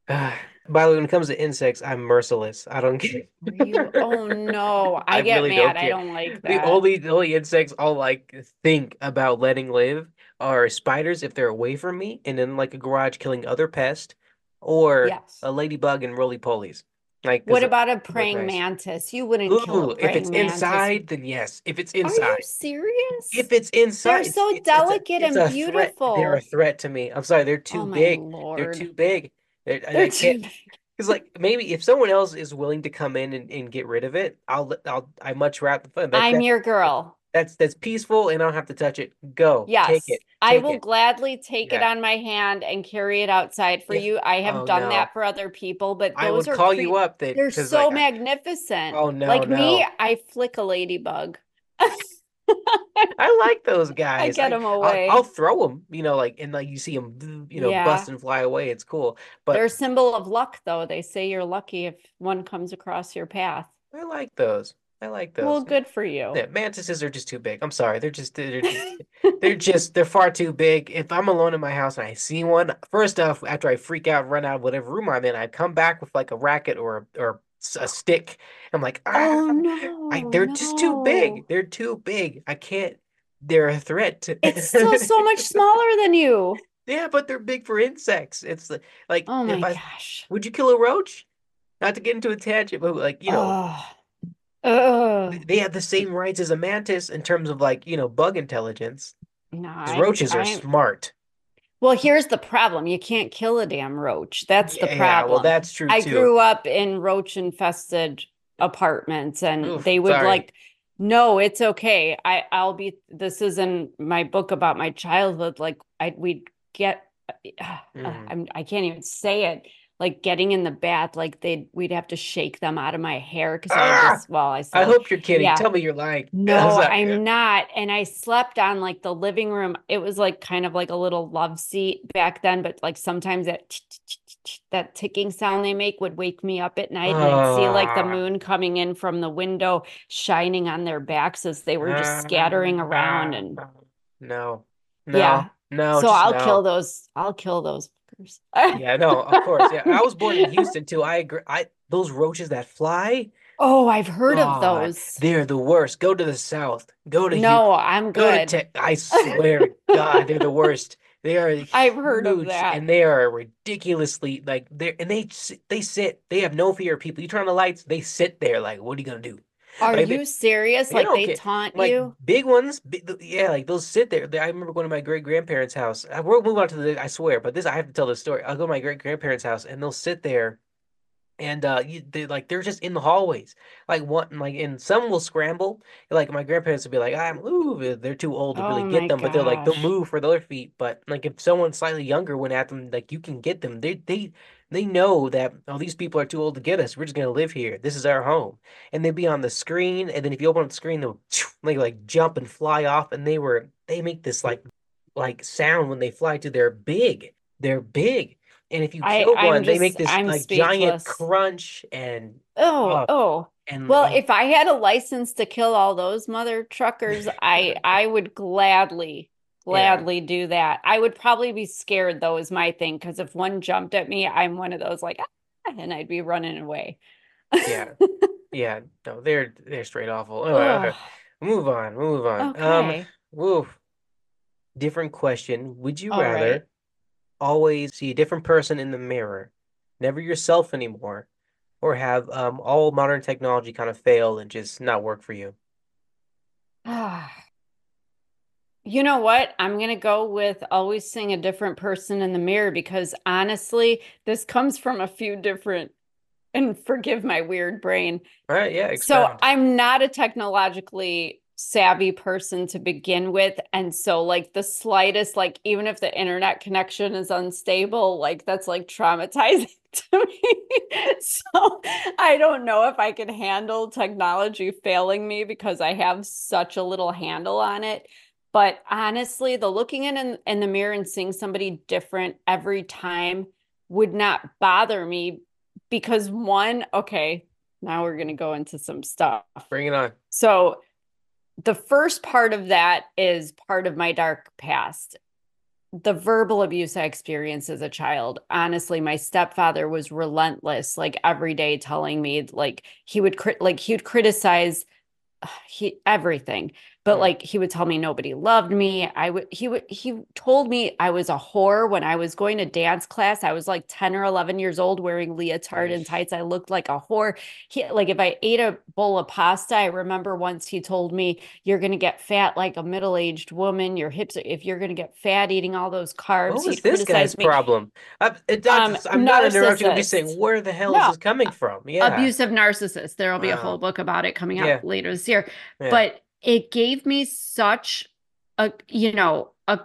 Uh, by the way, when it comes to insects, I'm merciless. I don't care. You? Oh no, <laughs> I I get really don't mad. I don't like The only the only insects I'll like think about letting live are spiders if they're away from me, and then like a garage killing other pests, or Yes. a ladybug and roly polies. Like, What about a praying nice. mantis? You wouldn't kill a Ooh, if it's mantis. inside, then yes. If it's Are you inside, serious? if it's inside, They're so it's it's a delicate it's and a threat. They're a threat to me. I'm sorry, they're too Oh my big. They're Lord. too big. They're, I, They're I can't. too Because <laughs> like maybe if someone else is willing to come in and, and get rid of it, I'll let- I'll I much rather I'm that your girl. That's that's peaceful and I don't have to touch it. Go take Yes, it, I will it. gladly take it on my hand and carry it outside for If you. I have oh done no, that for other people, but I those would are call cre you up that they're so like I, magnificent. oh no Like me, I flick a ladybug. I like those <laughs> guys. I get I them I'll away. I'll throw them, you know, like and like you see them, you know, Yeah. bust and fly away. It's cool, But They're a symbol of luck, though. They say you're lucky if one comes across your path. I like those. I like those. Well, good for you. Yeah, mantises are just too big. I'm sorry. They're just they're just, <laughs> they're just they're far too big. If I'm alone in my house and I see one, first off, after I freak out, run out of whatever room I'm in, I come back with like a racket or or a stick. I'm like, ah, oh no, I, they're just too big. They're too big. I can't. They're a threat. To... It's <laughs> still so much smaller than you. Yeah, but they're big for insects. It's like Oh my if I gosh. would you kill a roach? Not to get into a tangent, but like you know. Ugh. Ugh. They have the same rights as a mantis in terms of like, you know, bug intelligence. No, I'm- roaches are I'm- smart. Well, here's the problem. You can't kill a damn roach. That's the problem. well, that's true I too. grew up in roach infested apartments and Oof, they would sorry. like no, it's okay. I I'll be this is in my book about my childhood like I we'd get uh. <sighs> I'm I can't even say it. Like getting in the bath like they'd we'd have to shake them out of my hair because I Ah! just well I I hope you're kidding. yeah. Tell me you're lying. no? I'm not. And I slept on like the living room. It was like kind of like a little love seat back then, but like sometimes that that ticking sound they make would wake me up at night and I'd see like the Ah. moon coming in from the window shining on their backs as they were just scattering around and <laughs> No. No. Yeah. No. so I'll no. kill those I'll kill those <laughs> fuckers. Yeah, no, of course. Yeah. I was born in <laughs> Houston too. I agree. I those roaches that fly, Oh, I've heard of those. they're the worst. Go to the south. Go to No, I'm Go to good. I <laughs> swear to God, they're the worst. They are I've heard of that. and they are ridiculously like they're and they they sit. They have no fear of people. You turn on the lights, they sit there like, what are you gonna do? Are like they- you serious? Like they taunt Like you? big ones, big, yeah, like they'll sit there. I remember going to my great grandparents' house. Uh, I will move on to the. I swear, but this I have to tell this story. I'll go to my great grandparents' house, and they'll sit there, and uh, you, they like they're just in the hallways, like one, like and some will scramble. Like my grandparents would be like, I'm ooh, they're too old to Oh really get them, but they're like they'll move for their feet. But like if someone slightly younger went at them, like you can get them. They they they know that oh these people are too old to get us. We're just gonna live here. This is our home and they'd be on the screen, and then if you open up the screen, they'll <sniffs> like like jump and fly off, and they were they make this like like sound when they fly to They're big, they're big, and if you kill I'm one, they make this I'm like giant crunch and Oh, Oh, oh. and Well, and- if I had a license to kill all those mother truckers, <laughs> I I would gladly gladly do that. I would probably be scared though is my thing because if one jumped at me, I'm one of those like ah, and I'd be running away. yeah <laughs> yeah no they're they're straight awful. Oh, okay. Move on, move on. Um, okay. woo. Different question. Would you All rather right. Always see a different person in the mirror, never yourself anymore, or have um all modern technology kind of fail and just not work for you? Ah. <sighs> You know what? I'm going to go with always seeing a different person in the mirror because honestly, this comes from a few different, and forgive my weird brain. All right, yeah, So. I'm not a technologically savvy person to begin with. And so, like, the slightest, like, even if the internet connection is unstable, like, that's like traumatizing <laughs> to me. So I don't know if I can handle technology failing me because I have such a little handle on it. But honestly, the looking in, in in the mirror and seeing somebody different every time would not bother me because one, okay, now we're going to go into some stuff. Bring it on. So, the first part of that is part of my dark past. The verbal abuse I experienced as a child. Honestly, my stepfather was relentless, like every day telling me like he would crit like he would criticize uh, he everything but like he would tell me nobody loved me. I would he would he told me i was a whore when i was going to dance class. I was like 10 or 11 years old wearing leotard and tights. I looked like a whore. He like if i ate a bowl of pasta i remember once he told me you're going to get fat like a middle-aged woman. Your hips if you're going to get fat eating all those carbs What was this guy's me. problem? I, it, um, I'm not interrupting. I'm just saying, where the hell No, is this coming from? Yeah, abusive narcissist. There'll be a whole book about it coming out Yeah. later this year. Yeah. but it gave me such a you know a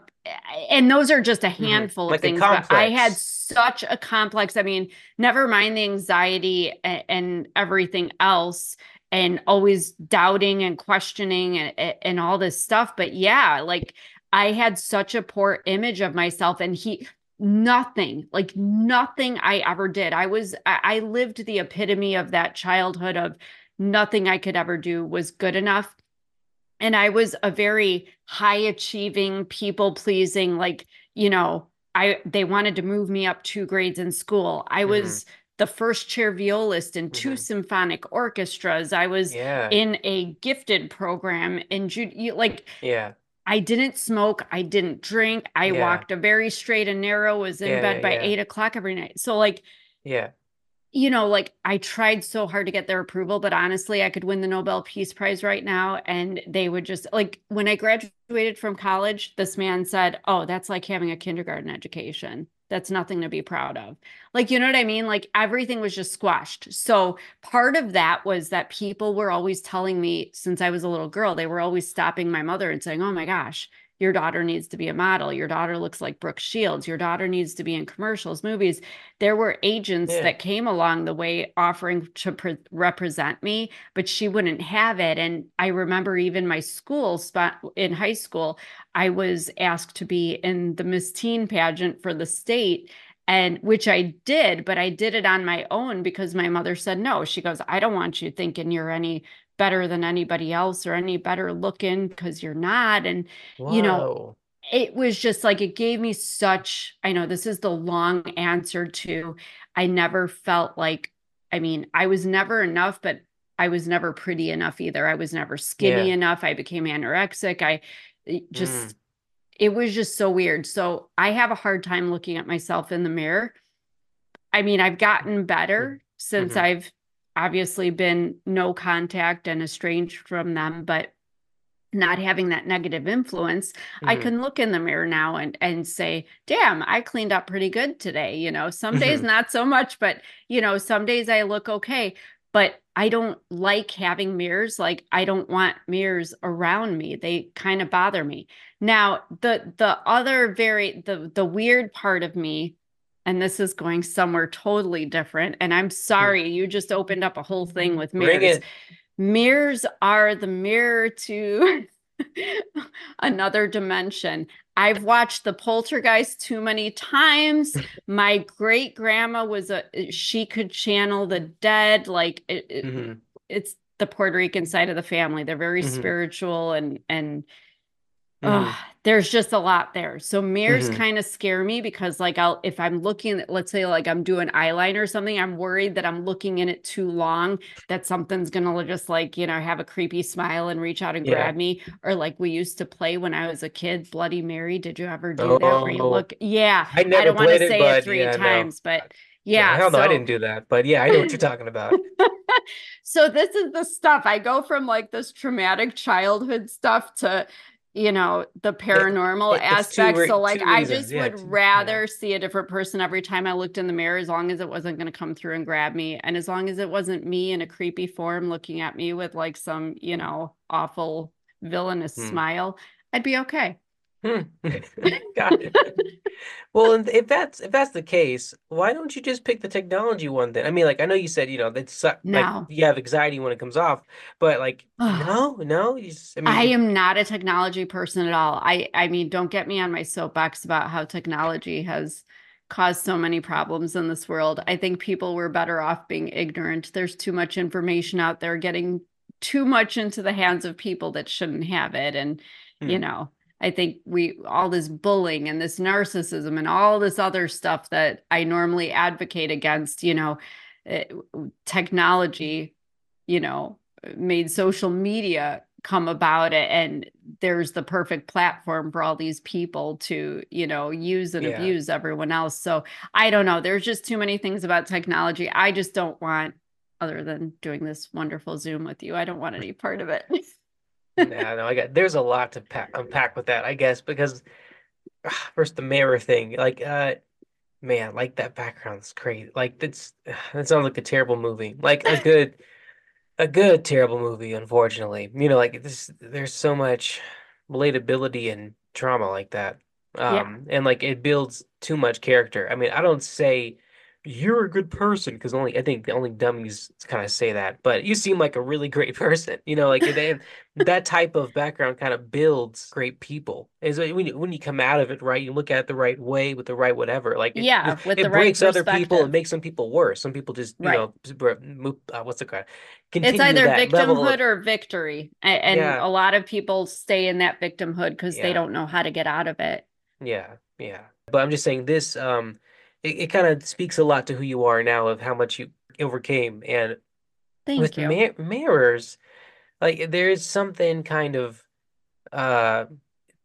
and those are just a handful Mm-hmm. Like of things but i had such a complex i mean never mind the anxiety and, and everything else and always doubting and questioning and, and all this stuff but yeah like i had such a poor image of myself and he nothing like nothing i ever did i was I lived the epitome of that childhood of nothing I could ever do was good enough. And I was a very high achieving, people pleasing, like, you know, I they wanted to move me up two grades in school. I Mm-hmm. was the first chair violist in 2 Mhm. symphonic orchestras. I was Yeah. in a gifted program in Jude. Like Yeah. I didn't smoke. I didn't drink. I Yeah. walked a very straight and narrow. Was in Yeah, bed by eight o'clock every night. So like Yeah. You know, like I tried so hard to get their approval, but honestly, I could win the Nobel Peace Prize right now. And they would just like when I graduated from college, this man said, Oh, that's like having a kindergarten education. That's nothing to be proud of. Like, you know what I mean? Like everything was just squashed. So part of that was that people were always telling me since I was a little girl, they were always stopping my mother and saying, Oh my gosh, your daughter needs to be a model. Your daughter looks like Brooke Shields. Your daughter needs to be in commercials, movies there were agents Yeah. that came along the way offering to pre- represent me but she wouldn't have it and i remember even my school spot in high school i was asked to be in the miss teen pageant for the state and which i did but i did it on my own because my mother said no she goes i don't want you thinking you're any better than anybody else or any better looking because you're not and You know, it was just like it gave me such i know this is the long answer to i never felt like i mean i was never enough but i was never pretty enough either i was never skinny Yeah. enough i became anorexic i just Mm. it was just so weird so i have a hard time looking at myself in the mirror i mean i've gotten better since Mhm. i've obviously been no contact and estranged from them but not having that negative influence I Mhm. can look in the mirror now and and say, "Damn, I cleaned up pretty good today." You know, some days Mhm. not so much, but you know, some days I look okay. But I don't like having mirrors. Like I don't want mirrors around me. They kind of bother me. Now, the the other very the the weird part of me, and this is going somewhere totally different. And I'm sorry, you just opened up a whole thing with mirrors mirrors are the mirror to <laughs> another dimension. I've watched the poltergeist too many times. My great grandma was a she could channel the dead like it, it- Mhm. it's the Puerto Rican side of the family. They're very Mhm. spiritual and and Mhm. Ugh, there's just a lot there. So mirrors Mhm. kind of scare me because like I'll if I'm looking at let's say like I'm doing eyeliner or something, I'm worried that I'm looking in it too long, that something's gonna just like, you know, have a creepy smile and reach out and Yeah. grab me. Or like we used to play when I was a kid, Bloody Mary. Did you ever do that where you Oh. look? Yeah. I never don't want to played it, it three yeah, no. times, but Yeah, yeah. hell no, I didn't do that. But yeah, I know what you're talking about. <laughs> so this is the stuff I go from like this traumatic childhood stuff to you know the paranormal it- it's two aspects so like I reasons, just yeah, would two- yeah. rather see a different person every time I looked in the mirror as long as it wasn't going to come through and grab me and as long as it wasn't me in a creepy form looking at me with like some you know awful villainous Hmm. smile I'd be okay Hmm. <laughs> Got it. Well, and if that's if that's the case, why don't you just pick the technology one then? I mean, like I know you said, you know, that's like No. you have anxiety when it comes off, but like no, no, you just, I mean, I am not a technology person at all. I I mean, don't get me on my soapbox about how technology has caused so many problems in this world. I think people were better off being ignorant. There's too much information out there getting too much into the hands of people that shouldn't have it and you Hmm. know, I think we all this bullying and this narcissism and all this other stuff that I normally advocate against, you know, eh, technology, you know, made social media come about it and there's the perfect platform for all these people to, you know, use and Yeah. abuse everyone else. So I don't know. There's just too many things about technology. I just don't want other than doing this wonderful Zoom with you. I don't want any part of it. <laughs> yeah, no, I got there's a lot to pack, unpack with that, I guess, because ah, first the mirror thing, like uh man, like that background's crazy. Like that's <sighs> that sounds like a terrible movie. Like a good a good terrible movie, unfortunately. You know, like this there's so much relatability and trauma like that. Yeah. Um and like it builds too much character. I mean, I don't say you're a good person because only I think the only dummies kind of say that, but you seem like a really great <laughs> person. You know, like they that type of background kind of builds great people. Is when you, when you come out of it right, you look at it the right way with the right whatever. Like it, Yeah, with it the right breaks other people. It makes some people worse. Some people just you Right. know move, uh, what's the kind It's either victimhood of or victory. A- And yeah a lot of people stay in that victimhood because they don't know how to get out of it. yeah yeah. But I'm just saying this um it, it kind of speaks a lot to who you are now of how much you overcame and with you. mir mirrors. Like there is something kind of uh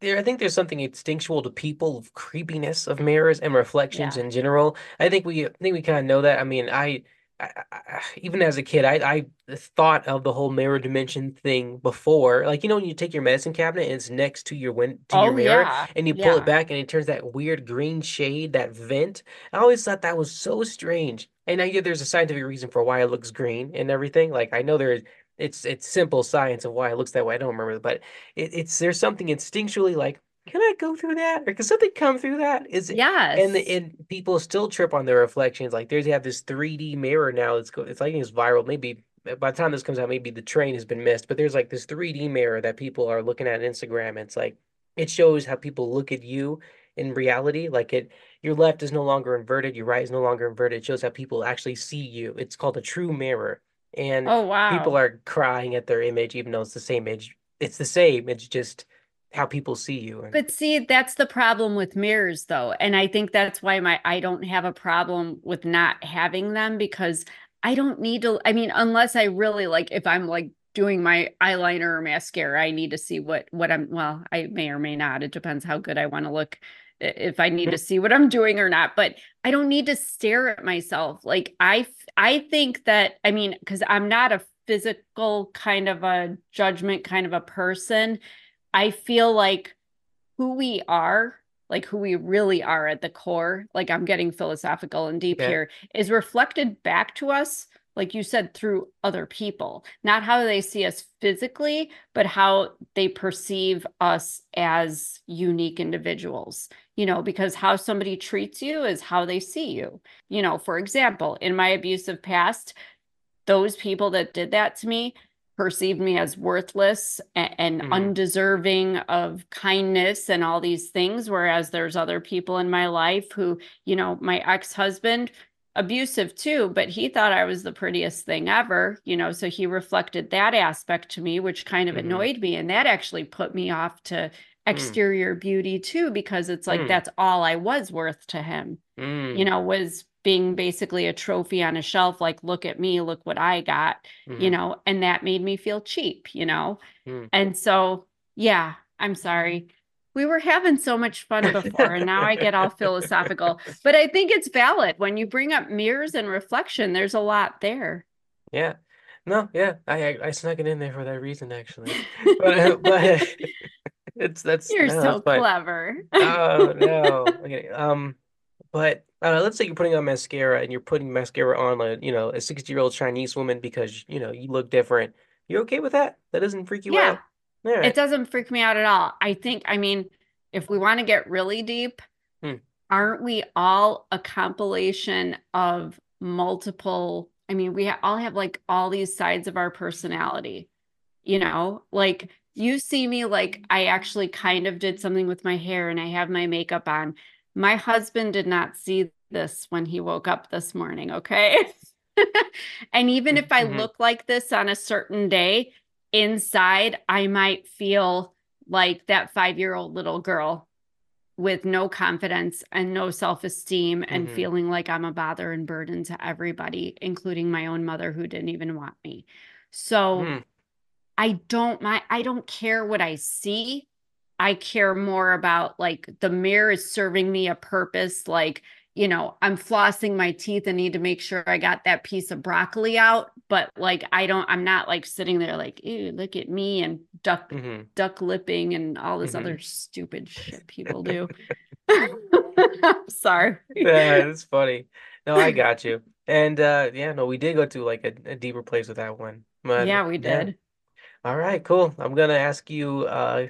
there I think there's something instinctual to people of creepiness of mirrors and reflections Yeah. in general. I think we I think we kind of know that. I mean, I, I, I even as a kid, I I thought of the whole mirror dimension thing before. Like you know when you take your medicine cabinet and it's next to your win to your Oh, mirror yeah. and you pull it back and it turns that weird green shade, that vent. I always thought that was so strange. And I get there's a scientific reason for why it looks green and everything. Like I know there is. it's it's simple science of why it looks that way. I don't remember, but it, it's there's something instinctually like, can I go through that? Or can something come through that? Is it and the, and people still trip on their reflections. Like there's they have this 3D mirror now. It's go it's like it's viral. Maybe uh, by the time this comes out, maybe the train has been missed. But there's like this 3D mirror that people are looking at on Instagram. It's like it shows how people look at you in reality. Like it your left is no longer inverted, your right is no longer inverted. It shows how people actually see you. It's called a true mirror. And Oh, wow. people are crying at their image, even though it's the same image. It's the same. It's just how people see you. And But see, that's the problem with mirrors, though. And I think that's why my I don't have a problem with not having them because I don't need to. I mean, unless I really like if I'm like doing my eyeliner or mascara, I need to see what what I'm well, I may or may not. It depends how good I want to look if I need to mm-hmm. see what I'm doing or not. But I don't need to stare at myself. Like I I think that I mean, because I'm not a physical kind of a judgment kind of a person. I feel like who we are, like who we really are at the core, like I'm getting philosophical and deep yeah. here, is reflected back to us, like you said, through other people. Not how they see us physically, but how they perceive us as unique individuals. You know, because how somebody treats you is how they see you. You know, for example, in my abusive past, those people that did that to me perceived me as worthless and, and hmm. undeserving of kindness and all these things whereas there's other people in my life who you know my ex-husband abusive too but he thought i was the prettiest thing ever you know so he reflected that aspect to me which kind of hmm annoyed me and that actually put me off to Mm, exterior beauty too because it's like mm, that's all i was worth to him you mm, know, was being basically a trophy on a shelf, like, look at me, look what I got, you hmm know, and that made me feel cheap, you know? mm. And so, yeah, I'm sorry. We were having so much fun before, and now I get all philosophical, <laughs> but I think it's valid. When you bring up mirrors and reflection, there's a lot there. Yeah. No, yeah. I, I I snuck it in there for that reason actually. <laughs> But uh, but <laughs> it's that's You're no, so clever. Oh no. Okay. Um, but uh, let's say you're putting on mascara and you're putting mascara on like, you know, a 60-year-old Chinese woman because, you know, you look different. You're okay with that? That doesn't freak you Yeah, out? All it doesn't freak me out at all. I think, I mean, if we want to get really deep, Hmm. aren't we all a compilation of multiple i mean we all have like all these sides of our personality you know like you see me like i actually kind of did something with my hair and i have my makeup on my husband did not see this when he woke up this morning okay <laughs> and even if i hmm look like this on a certain day inside i might feel like that 5-year-old little girl with no confidence and no self esteem and hmm feeling like I'm a bother and burden to everybody, including my own mother who didn't even want me. So hmm I don't mind, I don't care what I see. I care more about like the mirror is serving me a purpose. Like, you know, I'm flossing my teeth and need to make sure I got that piece of broccoli out. But like, I don't, I'm not like sitting there like, ew, look at me and duck, hmm duck lipping and all this hmm other stupid shit people do. <laughs> <laughs> I'm sorry. Yeah, it's funny. No, I got you. And uh yeah, no, we did go to like a, a deeper place with that one. But Yeah, we yeah. did. All right, cool. I'm gonna ask you uh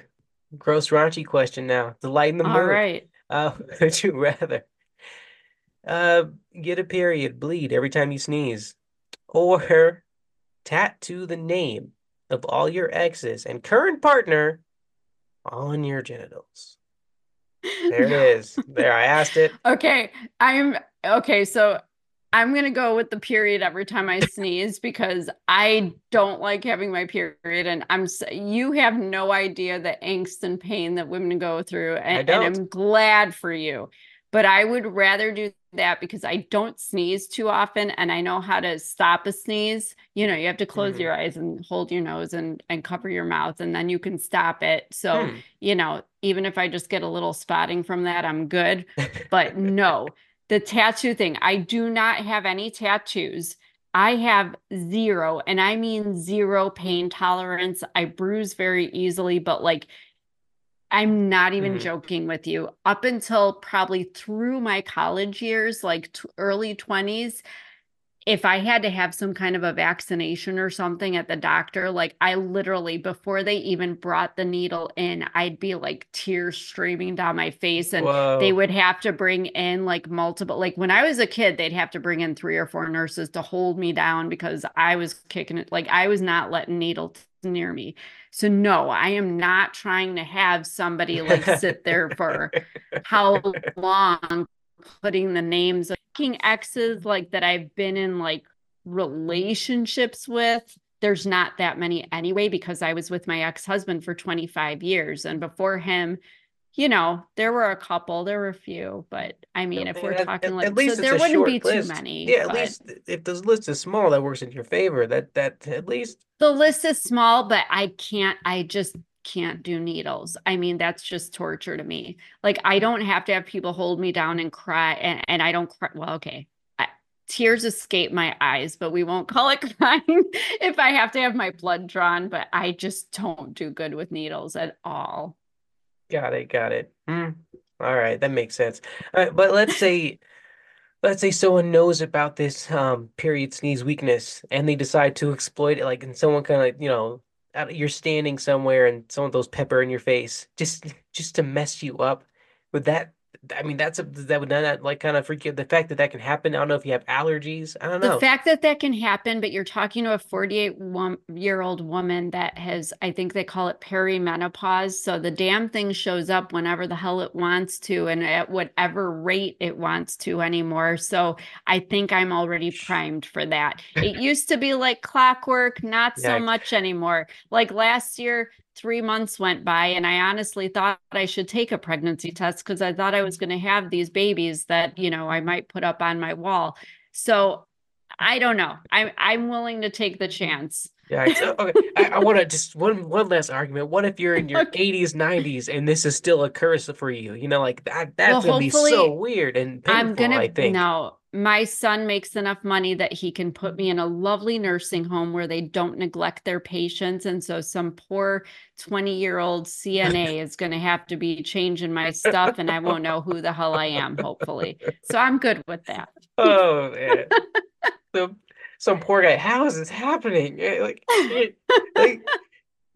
gross raunchy question now to lighten the All mood. right. Uh, <laughs> would you rather uh, get a period, bleed every time you sneeze, or <laughs> tattoo the name of all your exes and current partner on your genitals. <laughs> There it is. There, I asked it. <laughs> Okay, I'm okay. So I'm gonna go with the period every time I sneeze because I don't like having my period, and I'm you have no idea the angst and pain that women go through, and, and I'm glad for you. But I would rather do that because I don't sneeze too often and I know how to stop a sneeze. You know, you have to close mm-hmm. your eyes and hold your nose and and cover your mouth and then you can stop it. So, hmm. you know, even if I just get a little spotting from that, I'm good. But <laughs> no, the tattoo thing, I do not have any tattoos. I have zero, and I mean zero pain tolerance. I bruise very easily, but like I'm not even mm-hmm. joking with you. Up until probably through my college years, like t- early 20s, if I had to have some kind of a vaccination or something at the doctor, like I literally, before they even brought the needle in, I'd be like tears streaming down my face. And Whoa. they would have to bring in like multiple, like when I was a kid, they'd have to bring in three or four nurses to hold me down because I was kicking it. Like I was not letting needles near me. So no, I am not trying to have somebody like sit there for how long putting the names of exes like that I've been in like relationships with. There's not that many anyway because I was with my ex-husband for 25 years and before him you know, there were a couple, there were a few, but I mean, if we're at, talking like, at least so there wouldn't be list. too many. Yeah, at least if the list is small, that works in your favor. That that at least the list is small, but I can't. I just can't do needles. I mean, that's just torture to me. Like I don't have to have people hold me down and cry and, and I don't cry. Well, okay. Tears escape my eyes, but we won't call it <laughs> crying if I have to have my blood drawn, but I just don't do good with needles at all. Got it, got it. Mm. All right, that makes sense. All right, but let's say let's say someone knows about this um period sneeze weakness and they decide to exploit it like and someone kind of you know you're standing somewhere and someone throws pepper in your face just just to mess you up would that I mean, that's a that would not like kind of freak you. The fact that that can happen. I don't know if you have allergies. I don't know. The fact that that can happen, but you're talking to a 48 year old woman that has, I think they call it perimenopause. So the damn thing shows up whenever the hell it wants to, and at whatever rate it wants to anymore. So I think I'm already primed for that. It <laughs> used to be like clockwork, not so much anymore. Like last year, three months went by and I honestly thought I should take a pregnancy test because I thought I was going to have these babies that, you know, I might put up on my wall. So I don't know. I'm I'm willing to take the chance. Yeah. okay. I, I want to just one one last argument. What if you're in your <laughs> okay. 80s, 90s, and this is still a curse for you? You know, like that. That's well, gonna be so weird and painful. I'm gonna. I think. No, my son makes enough money that he can put me in a lovely nursing home where they don't neglect their patients. And so some poor 20 year old CNA <laughs> is going to have to be changing my stuff and I won't know who the hell I am, hopefully. So I'm good with that. Oh, man. so, some poor guy, how is this happening? Eh, like, <laughs> like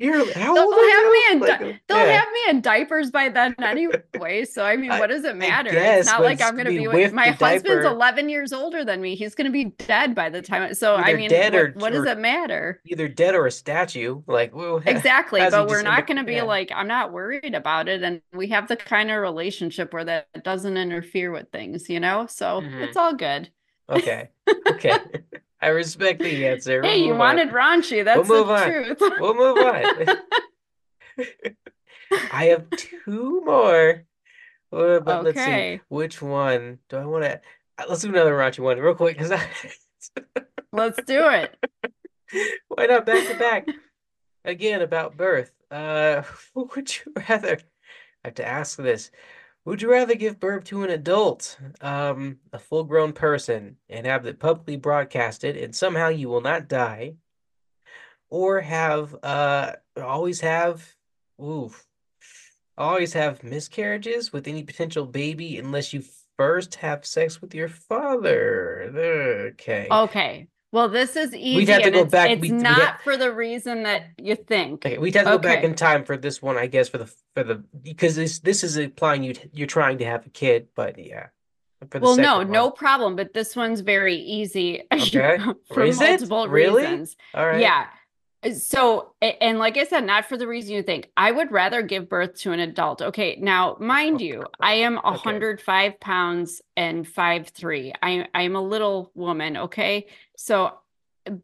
you're how they'll have me in like, di- they'll yeah. have me in diapers by then <laughs> anyway. So I mean, what does it matter? Guess, it's not like I'm gonna be with my husband's diaper. 11 years older than me. He's gonna be dead by the time. So either I mean, dead what, or, what does it matter? Either dead or a statue. Like well, <laughs> exactly. But we're not gonna be yeah. like I'm not worried about it, and we have the kind of relationship where that doesn't interfere with things, you know. So mm-hmm. it's all good. Okay. Okay. <laughs> I respect the answer. We'll hey, you wanted on. raunchy. That's we'll the on. truth. We'll move on. <laughs> I have two more. But okay. let's see. Which one do I want to? Uh, let's do another raunchy one real quick. Because I... <laughs> let's do it. <laughs> Why not back to back? Again about birth. Uh, would you rather? I have to ask this. Would you rather give birth to an adult, um, a full grown person, and have it publicly broadcasted and somehow you will not die? Or have uh always have oof always have miscarriages with any potential baby unless you first have sex with your father. Okay. Okay. Well, this is easy. We'd have to go it's, back. It's we, not have, for the reason that you think. Okay, we'd have to okay. go back in time for this one, I guess, for the for the because this this is implying you you're trying to have a kid, but yeah. for the Well, no, second no problem. But this one's very easy <laughs> Okay. for Is it? multiple Really? reasons. All right. Yeah. So, and like I said, not for the reason you think. I would rather give birth to an adult. Okay. Now, mind you, I am Okay. 105 pounds and 5'3. I, I am a little woman. Okay. So,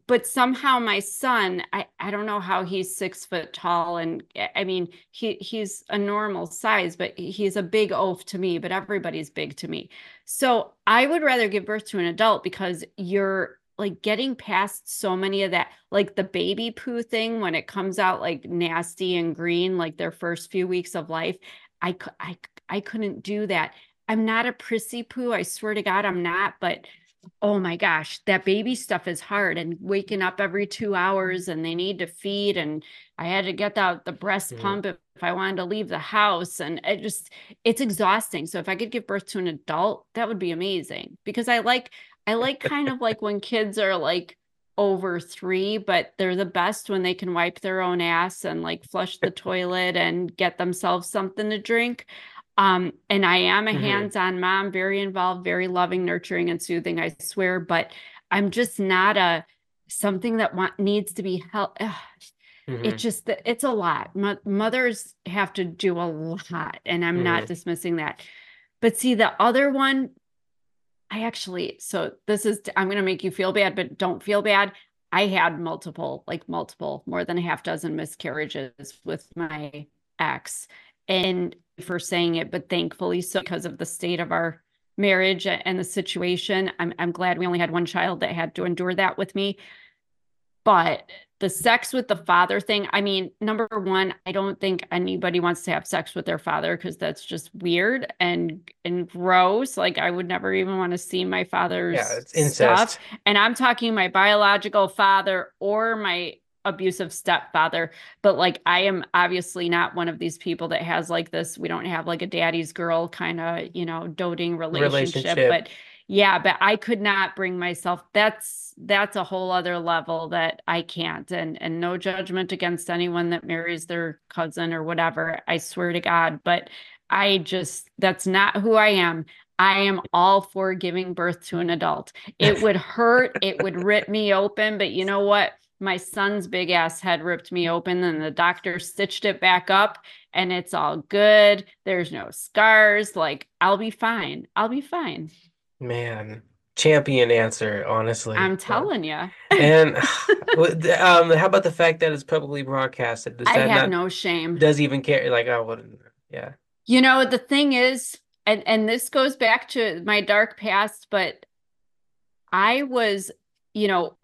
but somehow my son, I, I don't know how he's six foot tall. And I- I mean, he, he's a normal size, but he's a big oaf to me, but everybody's big to me. So I would rather give birth to an adult because you're like getting past so many of that, like the baby poo thing when it comes out like nasty and green, like their first few weeks of life. I, I, I couldn't do that. I'm not a prissy poo. I swear to God, I'm not. But oh my gosh, that baby stuff is hard and waking up every two hours and they need to feed. And I had to get out the breast pump if, if I wanted to leave the house. And it just, it's exhausting. So if I could give birth to an adult, that would be amazing because I like, I like kind of like when kids are like over three, but they're the best when they can wipe their own ass and like flush the <laughs> toilet and get themselves something to drink. Um, and I am a Mhm. hands-on mom, very involved, very loving, nurturing, and soothing, I swear, but I'm just not a something that want, needs to be held. It Mhm. just it's a lot. Mo- mothers have to do a lot, and I'm not dismissing that. But see, the other one, I actually, so this is, I'm going to make you feel bad, but don't feel bad. I had multiple, like multiple, more than a half dozen miscarriages with my ex. And for saying it, but thankfully, so because of the state of our marriage and the situation, I'm, I'm glad we only had one child that had to endure that with me. But the sex with the father thing, I mean, number one, I don't think anybody wants to have sex with their father because that's just weird and and gross. Like I would never even want to see my father's Yeah, it's stuff. incest. And I'm talking my biological father or my abusive stepfather. But like I am obviously not one of these people that has like this, we don't have like a daddy's girl kind of, you know, doting relationship. Relationship. But yeah, but I could not bring myself. That's that's a whole other level that I can't. And and no judgment against anyone that marries their cousin or whatever. I swear to God, but I just that's not who I am. I am all for giving birth to an adult. It would hurt, it would rip me open, but you know what? My son's big ass head ripped me open and the doctor stitched it back up and it's all good. There's no scars. Like I'll be fine. I'll be fine. Man, champion answer, honestly. I'm telling you. <laughs> And <sighs> um, how about the fact that it's publicly broadcasted? Does I that have not no shame. does even care? Like I wouldn't. Yeah. You know, the thing is, and and this goes back to my dark past, but I was, you know,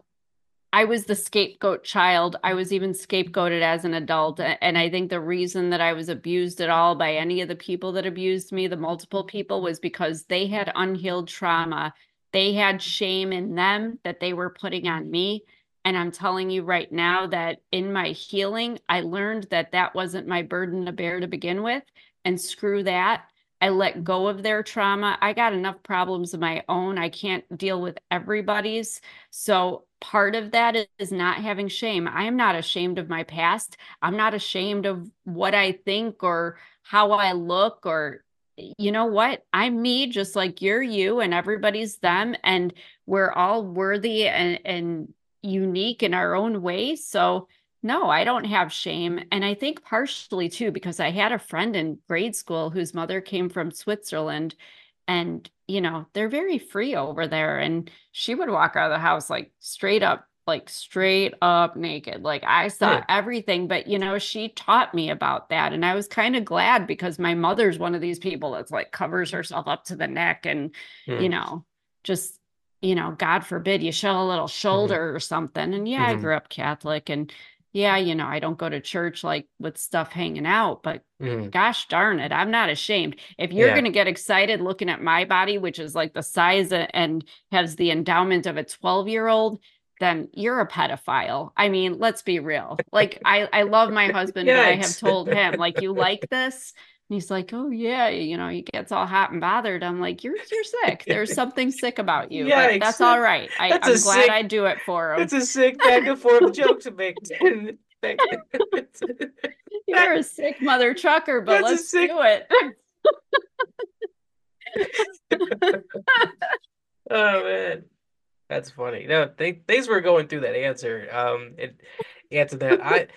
I was the scapegoat child. I was even scapegoated as an adult. And I think the reason that I was abused at all by any of the people that abused me, the multiple people, was because they had unhealed trauma. They had shame in them that they were putting on me. And I'm telling you right now that in my healing, I learned that that wasn't my burden to bear to begin with. And screw that. I let go of their trauma. I got enough problems of my own. I can't deal with everybody's. So part of that is, not having shame. I am not ashamed of my past. I'm not ashamed of what I think or how I look or you know what? I'm me just like you're you and everybody's them and we're all worthy and and unique in our own way. So no, I don't have shame. And I think partially too, because I had a friend in grade school whose mother came from Switzerland and, you know, they're very free over there. And she would walk out of the house like straight up, like straight up naked. Like I saw everything, but, you know, she taught me about that. And I was kind of glad because my mother's one of these people that's like covers herself up to the neck and, Hmm. you know, just, you know, God forbid you show a little shoulder or something. And yeah, I Mhm. grew up Catholic and yeah, you know, I don't go to church like with stuff hanging out, but Mhm. gosh darn it, I'm not ashamed. If you're Yeah. going to get excited looking at my body, which is like the size a- and has the endowment of a 12 year old, then you're a pedophile. I mean, let's be real. Like, I, I love my husband, but I have told him, like, you like this? And he's like, oh, yeah, you know, he gets all hot and bothered. I'm like, you're you're sick. There's <laughs> something sick about you. But that's all right. I, I'm glad sick- I do it for him. It's a sick back and forth joke to make. <laughs> <laughs> You're a sick mother trucker, but That's let's sick- do it. Oh man, that's funny. No, they thanks for going through that answer. Um, it answer that I,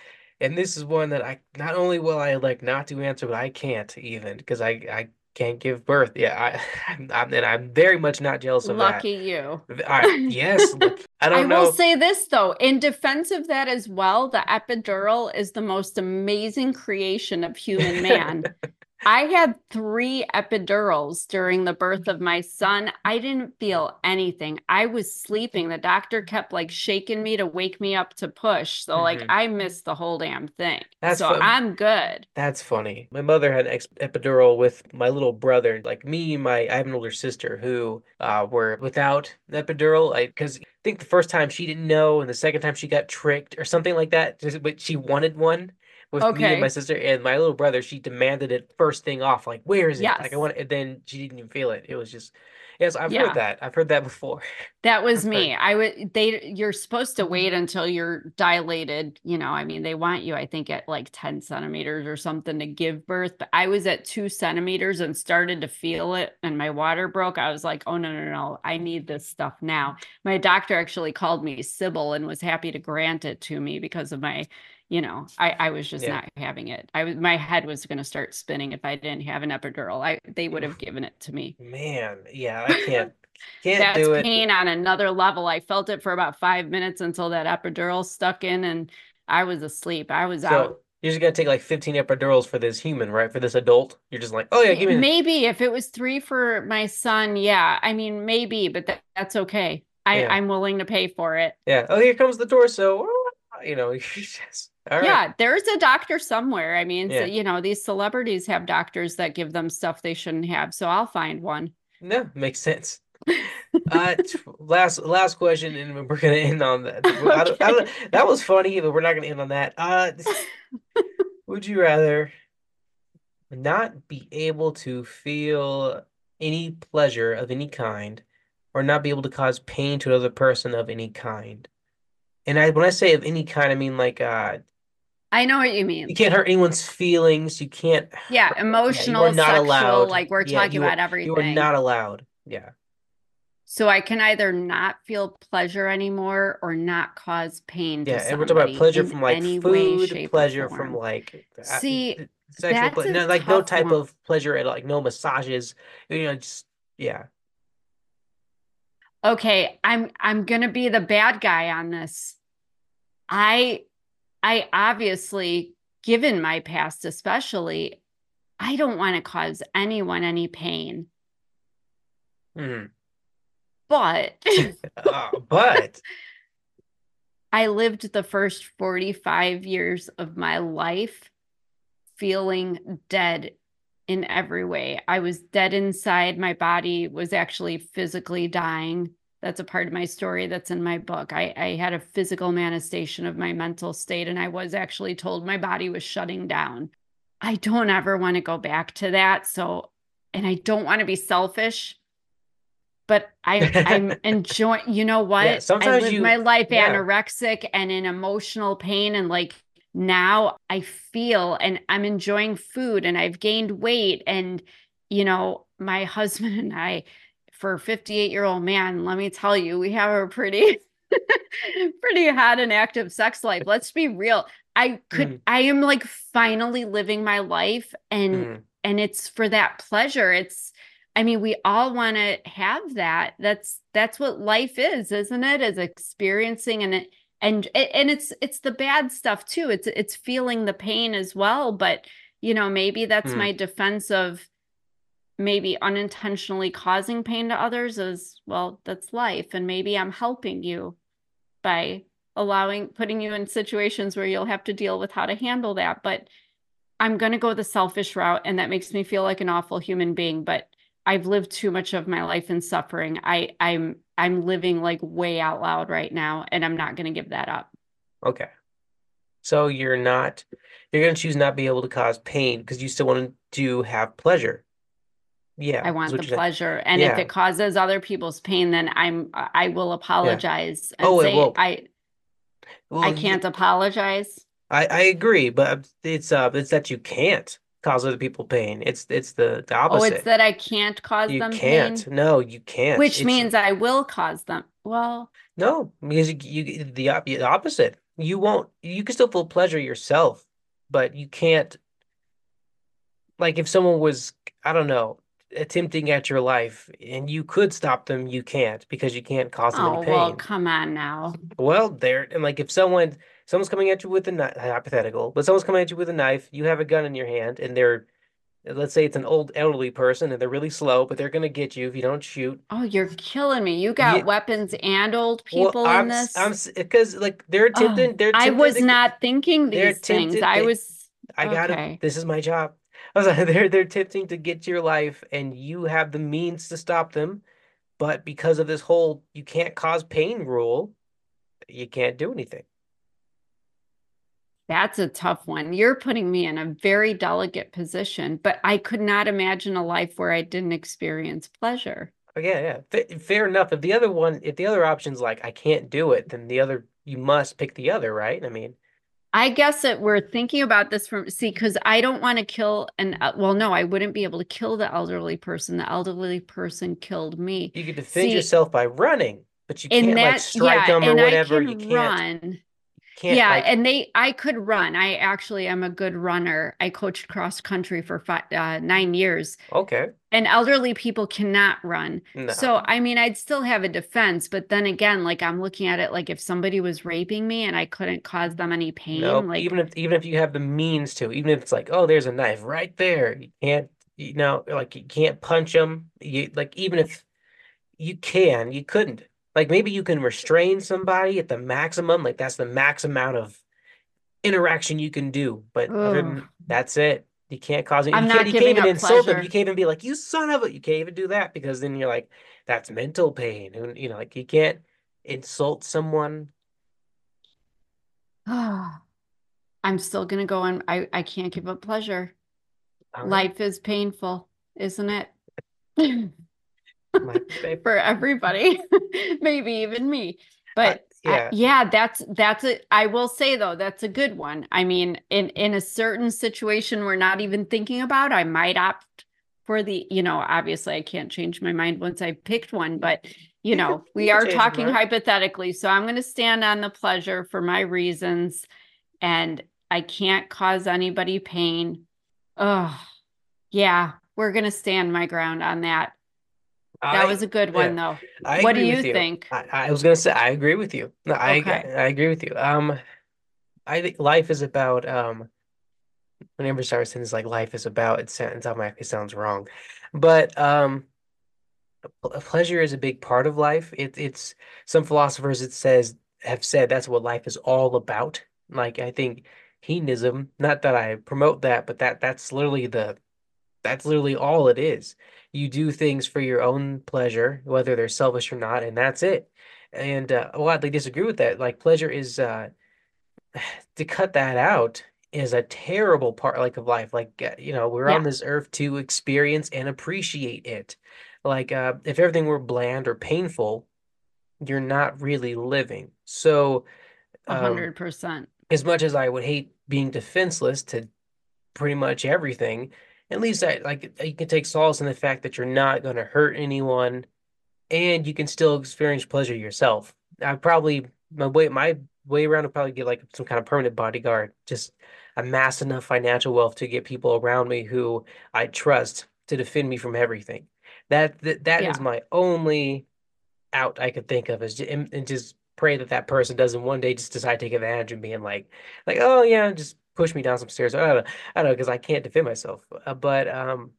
and this is one that I not only will I like not to answer, but I can't even because I I can't give birth. Yeah, I <laughs> I'm, I'm and I'm very much not jealous of that. Lucky you. that. I, yes, look, <laughs> I I don't will know. say this though, in defense of that as well, the epidural is the most amazing creation of human man. <laughs> I had three epidurals during the birth of my son. I didn't feel anything. I was sleeping. The doctor kept like shaking me to wake me up to push. So like Mhm. I missed the whole damn thing. That's so fun. I'm good. That's funny. My mother had an epidural with my little brother. Like me, my I have an older sister who uh were without epidural. I because I think the first time she didn't know, and the second time she got tricked or something like that. Just but she wanted one with me and my sister and my little brother. She demanded it first thing off. Like, where is it? Like I want it. And then she didn't even feel it. It was just yes. I've Yeah. heard that. I've heard that before. That <laughs> was I've heard. me. I would they you're supposed to wait mm-hmm. until you're dilated, you know. I mean, they want you, I think, at like 10 centimeters or something to give birth. But I was at two centimeters and started to feel it, and my water broke. I was like, oh no, no, no, I need this stuff now. My doctor actually called me Sybil and was happy to grant it to me because of my, you know, I, I was just Yeah. not having it. I was my head was gonna start spinning if I didn't have an epidural. I they would have given it to me. Man, yeah, I can't <laughs> can't That's do it. pain on another level. I felt it for about five minutes until that epidural stuck in and I was asleep. I was out. So you're just gonna take like 15 epidurals for this human, right? For this adult. You're just like, oh yeah, give me Maybe if it was three for my son, yeah. I mean, maybe, but that, that's okay. I, Yeah. I'm willing to pay for it. Yeah. Oh, here comes the torso. <laughs> You know, <laughs> you just right. Yeah, there's a doctor somewhere. I mean, so, you know, these celebrities have doctors that give them stuff they shouldn't have. So I'll find one. No, makes sense. <laughs> Uh, t- last last question, and we're gonna end on that. I don't, I don't, that was funny, but we're not gonna end on that. Uh, <laughs> would you rather not be able to feel any pleasure of any kind, or not be able to cause pain to another person of any kind? And I, when I say of any kind, I mean like uh, I know what you mean. you can't hurt anyone's feelings. You can't. Yeah, yeah, emotional, not sexual, allowed. like we're Yeah, talking are- about everything. You are not allowed. Yeah. So I can either not feel pleasure anymore or not cause pain to Yeah, and we're talking about pleasure from like way, food, shape, pleasure from like See, sexual, that's ple- no, like no type one. of pleasure at like no massages, you know, just yeah. Okay, I'm I'm gonna be the bad guy on this. I I obviously, given my past especially, I don't want to cause anyone any pain. Mhm. But <laughs> <laughs> Uh, but I lived the first 45 years of my life feeling dead in every way. I was dead inside. My body was actually physically dying. That's a part of my story that's in my book. I, I had a physical manifestation of my mental state, and I was actually told my body was shutting down. I don't ever want to go back to that. So, and I don't want to be selfish, but I, I'm <laughs> enjoying, you know what? I sometimes lived you- my life yeah. anorexic and in emotional pain. And like now I feel and I'm enjoying food and I've gained weight. And, you know, my <laughs> husband and I, for a 58 year old man, let me tell you, we have a pretty, <laughs> pretty hot and active sex life. <laughs> Let's be real. I could, Mhm. I am like finally living my life and, Mhm. and it's for that pleasure. It's, I mean, we all want to have that. That's, that's what life is, isn't it? Is experiencing and it, and and it's it's the bad stuff too. It's it's feeling the pain as well, but you know, maybe that's Hmm. my defense of maybe unintentionally causing pain to others is well, that's life and maybe I'm helping you by allowing putting you in situations where you'll have to deal with how to handle that, but I'm going to go the selfish route and that makes me feel like an awful human being, but I've lived too much of my life in suffering. I I'm I'm living like way out loud right now and I'm not going to give that up. Okay. So you're not you're gonna choose not be able to cause pain because you still want to have pleasure. Yeah, I want the pleasure. And if it causes other people's pain, then I'm I will apologize and Oh, say will. I Well, I can't apologize. I I agree, but it's uh it's that you can't. cause other people pain. It's it's the the opposite Oh, it's that I can't cause them. You them can't. pain, No, you can't. which It's means I will cause them. Well, no, because you, you the, the opposite. You won't. You can still feel pleasure yourself, but you can't. Like if someone was, I don't know, attempting at your life and you could stop them, you can't because you can't cause them any oh, well, pain. come on now. Well, there and like if someone someone's coming at you with a knife, hypothetical, but someone's coming at you with a knife, you have a gun in your hand, and they're let's say it's an old elderly person and they're really slow, but they're gonna get you if you don't shoot. Oh, you're killing me. You got Yeah, weapons and old well, people in this I'm I'm because like they're Oh, attempting, they're I was to, not thinking these things. I was I gotta. okay. This is my job. I was like, they're they're attempting to get to your life, and you have the means to stop them, but because of this whole you can't cause pain rule, you can't do anything. That's a tough one. You're putting me in a very delicate position, but I could not imagine a life where I didn't experience pleasure. Oh, yeah, yeah. Fa fair enough. If the other one, if the other option's like I can't do it, then the other you must pick the other, right? I mean, I guess that we're thinking about this from, see, because I don't want to kill an, well, no, I wouldn't be able to kill the elderly person. The elderly person killed me. you could defend See, yourself by running, but you can't like strike yeah, them or whatever. You can can't run. Can't Yeah, like and they, I could run. I actually am a good runner. I coached cross country for five, uh, nine years, okay, and elderly people cannot run. no, So, I mean, I'd still have a defense, but then again, like I'm looking at it like if somebody was raping me and I couldn't cause them any pain, nope. like, Even if even if you have the means to, even if it's like, oh, there's a knife right there, you can't, you know, like you can't punch them. You like even if you can, you couldn't. Like maybe you can restrain somebody at the maximum, like that's the max amount of interaction you can do. But than that's it. You can't cause it. I'm You can't. You can't even insult them. You can't even be like, "You son of a." You can't even do that because then you're like, "That's mental pain." And you know, like you can't insult someone. <sighs> I'm still gonna go on. I, I can't give up pleasure. Life is painful, isn't it? <clears throat> For everybody, <laughs> maybe even me. Uh, But I, yeah, yeah, that's that's it. I will say though, that's a good one. I mean, in in a certain situation we're not even thinking about, I might opt for the, you know, obviously I can't change my mind once I picked one, but you know, we are talking mind. hypothetically. So I'm going to stand on the pleasure for my reasons, and I can't cause anybody pain. Oh, yeah, we're going to stand my ground on that. That was a good yeah, one though. I What do you you. think? I, I was gonna say I agree with you. No, I Okay. I agree with you. Um, I think life is about um. Whenever saying it's like life is about, it sounds automatically sounds wrong, but um. Pleasure is a big part of life. It, it's some philosophers it says have said that's what life is all about. Like I think hedonism, not that I promote that, but that that's literally the that's literally all it is. You do things for your own pleasure, whether they're selfish or not, and that's it. And uh, I disagree with that. Like pleasure is uh <sighs> to cut that out is a terrible part like of life. Like uh, you know, we're Yeah, on this earth to experience and appreciate it. Like uh if everything were bland or painful, you're not really living. So um hundred percent. as much as I would hate being defenseless to pretty much everything, at least that like you can take solace in the fact that you're not going to hurt anyone and you can still experience pleasure yourself. I probably my way my way around would probably get like some kind of permanent bodyguard, just amass enough financial wealth to get people around me who I trust to defend me from everything. That that, that is Yeah. my only out I could think of is just, and, and just pray that that person doesn't one day just decide to take advantage of me and like like oh yeah just push me down some stairs. I don't know, I don't know because I can't defend myself. Uh, but um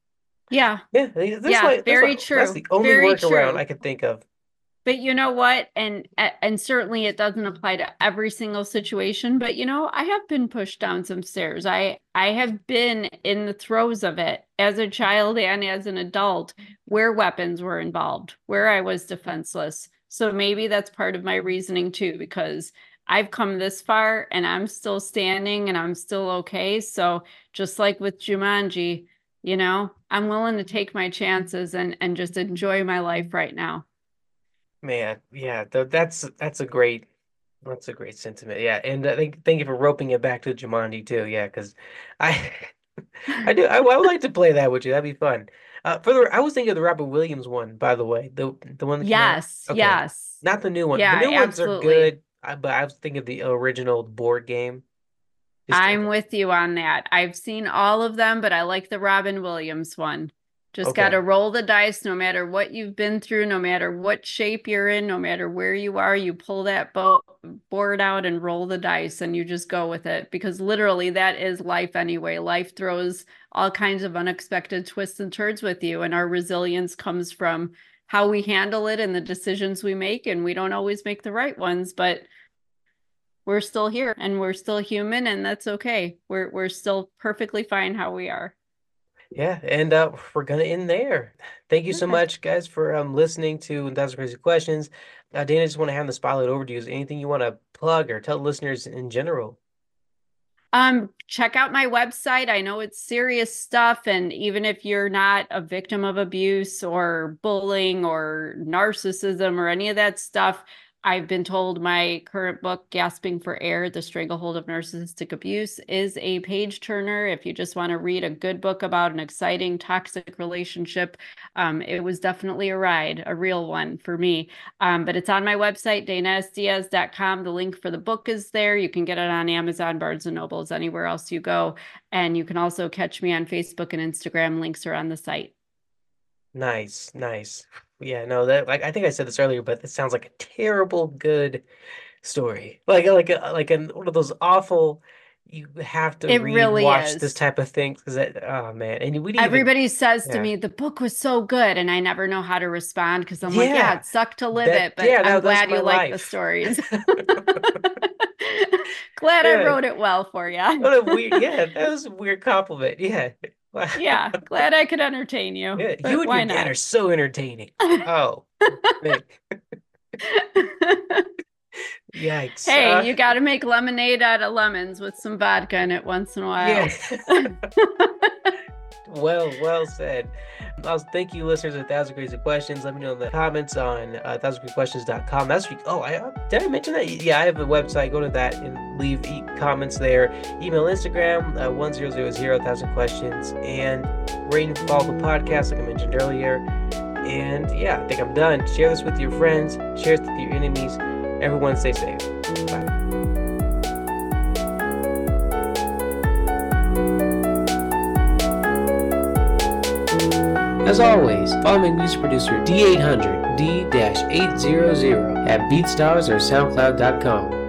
Yeah. yeah, that's Yeah. like that's Very like that's true. the only Very workaround I true. could think of. But you know what? And and certainly it doesn't apply to every single situation, but you know, I have been pushed down some stairs. I I have been in the throes of it as a child and as an adult where weapons were involved, where I was defenseless. So maybe that's part of my reasoning too, because I've come this far and I'm still standing and I'm still okay. So just like with Jumanji, you know, I'm willing to take my chances and and just enjoy my life right now. Man, yeah, th that's that's a great that's a great sentiment. Yeah, and uh, thank thank you for roping it back to Jumanji too. Yeah, because I <laughs> I do. I, I would like to play that with you. That'd be fun. Uh, for the, I was thinking of the Robert Williams one, by the way, the the one that. Yes, Okay. yes. Not the new one. Yeah, the new ones are good, I, but I was thinking of the original board game. Just- I'm with you on that. I've seen all of them, but I like the Robin Williams one. Just Okay. got to roll the dice no matter what you've been through, no matter what shape you're in, no matter where you are, you pull that bo- board out and roll the dice and you just go with it because literally that is life anyway. Life throws all kinds of unexpected twists and turns with you, and our resilience comes from how we handle it and the decisions we make. And we don't always make the right ones, but we're still here and we're still human and that's okay. We're we're still perfectly fine how we are. Yeah, and uh, we're gonna end there. Thank you so much, guys, for um listening to Thousand Crazy Questions. Uh, Dana, just want to hand the spotlight over to you. Is there anything you want to plug or tell listeners in general? Um check out my website. I know it's serious stuff and even if you're not a victim of abuse or bullying or narcissism or any of that stuff, I've been told my current book, Gasping for Air The Stranglehold of Narcissistic Abuse, is a page turner. If you just want to read a good book about an exciting toxic relationship, um, it was definitely a ride, a real one for me. Um, but it's on my website, danasdiaz.com. The link for the book is there. You can get it on Amazon, Barnes and Nobles, anywhere else you go. And you can also catch me on Facebook and Instagram. Links are on the site. Nice, nice. Yeah, no, that like I think I said this earlier, but it sounds like a terrible good story. Like like a, like an one of those awful. You have to It really watch is. this type of thing because that. Oh man, and we didn't even. Everybody says to me, the book was so good. And I never know how to respond because I'm like, Yeah. yeah, it sucked to live That- it. But yeah, I'm that's glad you like the stories. <laughs> <laughs> glad I wrote it well for you. What a weird. Yeah, that was a weird compliment. Yeah. Yeah, <laughs> glad I could entertain you. Yeah, you and why your dad are so entertaining. Oh. <laughs> Yikes. hey, Uh, you got to make lemonade out of lemons with some vodka in it once in a while. yeah. <laughs> Well, well said. Thank you, listeners of Thousand Crazy Questions. Let me know in the comments on uh, thousandcrazyquestions.com. That's oh, I uh, did I mention that? Yeah, I have a website. Go to that and leave e- comments there. Email, Instagram, uh, one zero zero zero thousand questions, and rate and follow the podcast, like I mentioned earlier. And yeah, I think I'm done. Share this with your friends. Share this with your enemies. Everyone, stay safe. Bye. As always, follow my music producer D800 D-800 at BeatStars or SoundCloud.com.